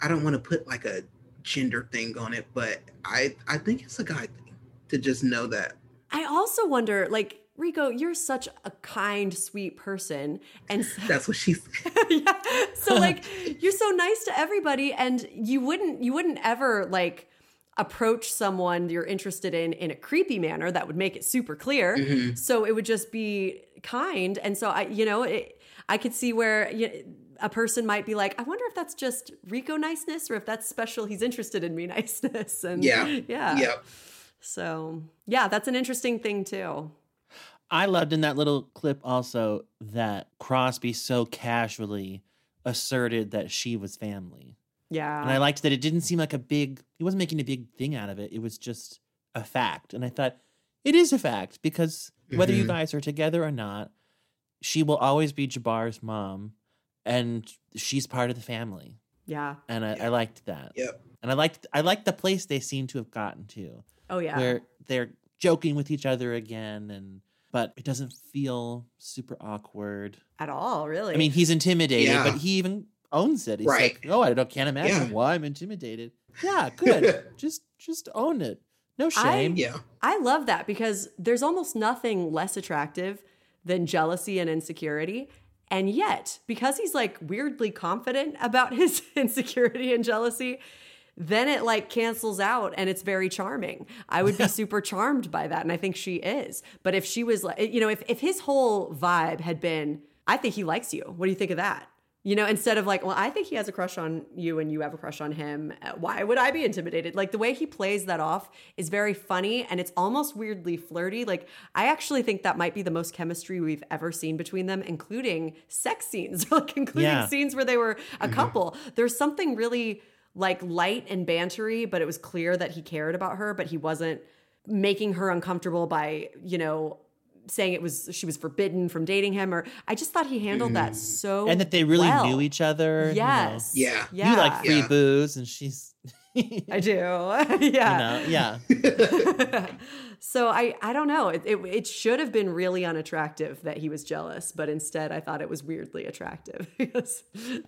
[SPEAKER 3] I don't want to put like a gender thing on it, but I I think it's a guy thing to just know that.
[SPEAKER 2] I also wonder, like, Rico, you're such a kind, sweet person. And so,
[SPEAKER 3] That's what she
[SPEAKER 2] so like you're so nice to everybody and you wouldn't you wouldn't ever like approach someone you're interested in in a creepy manner that would make it super clear
[SPEAKER 3] Mhm.
[SPEAKER 2] so it would just be kind and so i you know it, i could see where you, a person might be like i wonder if that's just rico niceness or if that's special he's interested in me niceness and
[SPEAKER 3] Yeah.
[SPEAKER 2] yeah
[SPEAKER 3] Yep.
[SPEAKER 2] so yeah that's an interesting thing too
[SPEAKER 1] I loved in that little clip also that Crosby so casually asserted that she was family.
[SPEAKER 2] yeah
[SPEAKER 1] And I liked that it didn't seem like a big, he wasn't making a big thing out of it. It was just a fact. And I thought, it is a fact because whether you
[SPEAKER 3] Mhm.
[SPEAKER 1] guys are together or not, she will always be Jabbar's mom and she's part of the family.
[SPEAKER 2] yeah
[SPEAKER 1] And I, I liked that.
[SPEAKER 3] Yep.
[SPEAKER 1] And I liked I liked the place they seem to have gotten to.
[SPEAKER 2] oh yeah
[SPEAKER 1] Where they're joking with each other again and but it doesn't feel super awkward.
[SPEAKER 2] at all really
[SPEAKER 1] I mean, he's intimidated,
[SPEAKER 3] Yeah.
[SPEAKER 1] but he even owns it. He's
[SPEAKER 3] Right.
[SPEAKER 1] like, "No, I don't can't imagine
[SPEAKER 3] Yeah.
[SPEAKER 1] why I'm intimidated." Yeah, good. just just own it. No shame.
[SPEAKER 3] Yeah.
[SPEAKER 2] I love that because there's almost nothing less attractive than jealousy and insecurity. And yet, because he's like weirdly confident about his insecurity and jealousy, then it like cancels out and it's very charming. I would be super charmed by that. And I think she is. But if she was like, you know, if, if his whole vibe had been, I think he likes you. What do you think of that? You know, instead of like, well, I think he has a crush on you and you have a crush on him. Uh, why would I be intimidated? Like the way he plays that off is very funny and it's almost weirdly flirty. Like I actually think that might be the most chemistry we've ever seen between them, including sex scenes, like including yeah. scenes where they were a mm-hmm. couple. There's something really like light and bantery, but it was clear that he cared about her, but he wasn't making her uncomfortable by, you know, saying it was she was forbidden from dating him or I just thought he handled mm. that so
[SPEAKER 1] and that they really
[SPEAKER 2] well.
[SPEAKER 1] knew each other.
[SPEAKER 2] Yes.
[SPEAKER 3] You know? Yeah.
[SPEAKER 2] yeah.
[SPEAKER 1] You like free yeah. booze and she's
[SPEAKER 2] I do. yeah.
[SPEAKER 1] You know, yeah.
[SPEAKER 2] so I I don't know. It, it, it should have been really unattractive that he was jealous, but instead I thought it was weirdly attractive because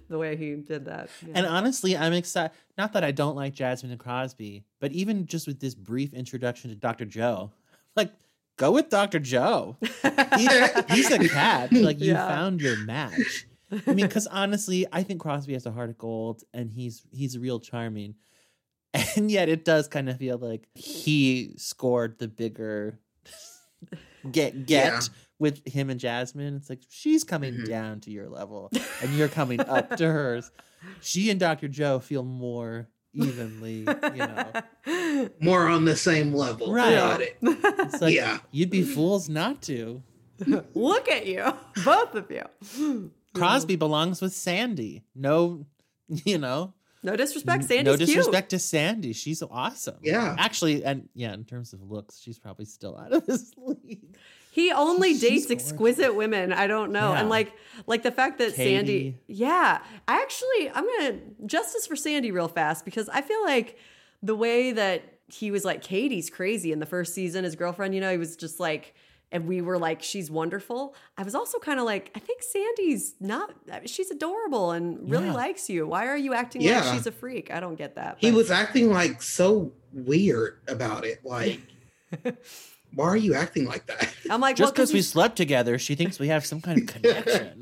[SPEAKER 2] the way he did that.
[SPEAKER 1] Yeah. And honestly, I'm excited. Not that I don't like Jasmine and Crosby, but even just with this brief introduction to Dr. Joe, like go with Dr. Joe. He, he's a cat. Like you yeah. found your match. I mean, because honestly, I think Crosby has a heart of gold, and he's he's real charming. And yet, it does kind of feel like he scored the bigger get get yeah. with him and Jasmine. It's like she's coming mm-hmm. down to your level, and you're coming up to hers. She and Dr. Joe feel more evenly, you know.
[SPEAKER 3] More on the same level.
[SPEAKER 1] Right.
[SPEAKER 3] Got it.
[SPEAKER 1] It's like, yeah. You'd be fools not to.
[SPEAKER 2] Look at you, both of you.
[SPEAKER 1] Crosby belongs with Sandy. No, you know.
[SPEAKER 2] No disrespect, Sandy's
[SPEAKER 1] No disrespect
[SPEAKER 2] cute.
[SPEAKER 1] to Sandy. She's awesome.
[SPEAKER 3] Yeah.
[SPEAKER 1] Actually, and yeah, in terms of looks, she's probably still out of his league.
[SPEAKER 2] He only dates exquisite women. I don't know. Yeah. And like like the fact that Katie. Sandy Yeah. I actually I'm gonna justice for Sandy real fast because I feel like the way that he was like Katie's crazy in the first season, his girlfriend, you know, he was just like and we were like, she's wonderful. I was also kind of like, I think Sandy's not, she's adorable and really yeah. likes you. Why are you acting yeah. like she's a freak? I don't get that.
[SPEAKER 3] But. He was acting like so weird about it. Like, why are you acting like that?
[SPEAKER 2] I'm like,
[SPEAKER 1] just because
[SPEAKER 2] well,
[SPEAKER 1] we slept together, she thinks we have some kind of connection.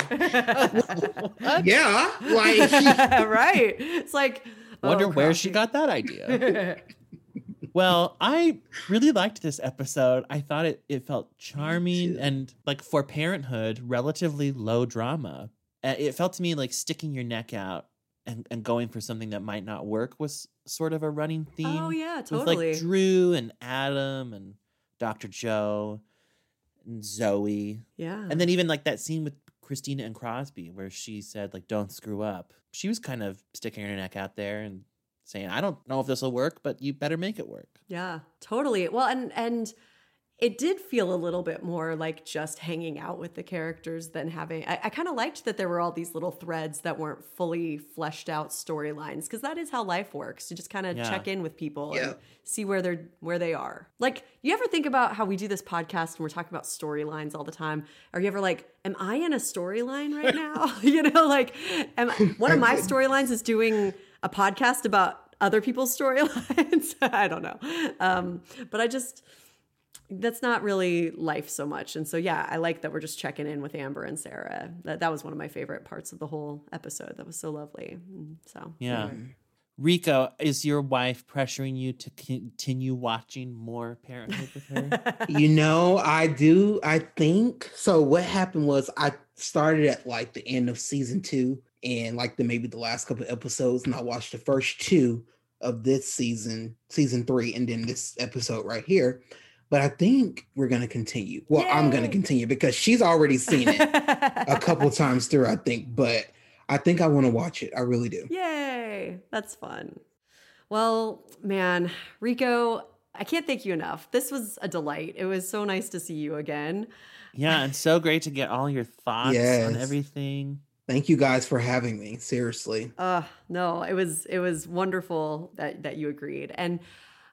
[SPEAKER 3] yeah, like
[SPEAKER 2] right. It's like,
[SPEAKER 1] wonder oh, where she got that idea. Well, I really liked this episode. I thought it it felt charming and like for parenthood, relatively low drama. It felt to me like sticking your neck out and, and going for something that might not work was sort of a running oh, theme. Oh
[SPEAKER 2] yeah, totally.
[SPEAKER 1] With like Drew and Adam and Dr. Joe and Zoe.
[SPEAKER 2] Yeah.
[SPEAKER 1] And then even like that scene with Christina and Crosby where she said like don't screw up. She was kind of sticking her neck out there and saying, I don't know if this will work, but you better make it work.
[SPEAKER 2] Yeah, totally. Well, and and it did feel a little bit more like just hanging out with the characters than having i, I kind of liked that there were all these little threads that weren't fully fleshed out storylines because that is how life works you just kind of yeah. check in with people yeah. and see where they're where they are like you ever think about how we do this podcast and we're talking about storylines all the time are you ever like am i in a storyline right now you know like am, one of my storylines is doing a podcast about other people's storylines i don't know um, but i just that's not really life so much. And so, yeah, I like that we're just checking in with Amber and Sarah. That that was one of my favorite parts of the whole episode. That was so lovely. Mm, so,
[SPEAKER 1] yeah. Rico, is your wife pressuring you to continue watching more Parenthood with her?
[SPEAKER 3] you know, I do. I think so. What happened was I started at like the end of season two and like the maybe the last couple episodes, and I watched the first two of this season, season three, and then this episode right here but I think we're going to continue. Well, Yay! I'm going to continue because she's already seen it a couple times through, I think, but I think I want to watch it. I really do.
[SPEAKER 2] Yay. That's fun. Well, man, Rico, I can't thank you enough. This was a delight. It was so nice to see you again.
[SPEAKER 1] Yeah, and so great to get all your thoughts yes. on everything.
[SPEAKER 3] Thank you guys for having me. Seriously.
[SPEAKER 2] Uh no, it was it was wonderful that that you agreed. And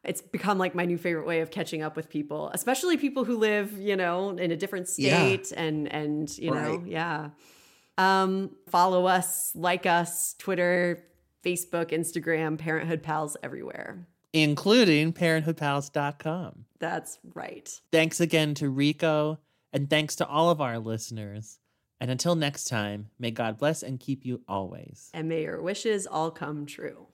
[SPEAKER 2] it's become like my new favorite way of catching up with people, especially people who live, you know, in a different state yeah. and and you right. know, yeah. Um, follow us, like us, Twitter, Facebook, Instagram, Parenthood Pals everywhere.
[SPEAKER 1] Including parenthoodpals.com.
[SPEAKER 2] That's right.
[SPEAKER 1] Thanks again to Rico, and thanks to all of our listeners. And until next time, may God bless and keep you always.
[SPEAKER 2] And may your wishes all come true.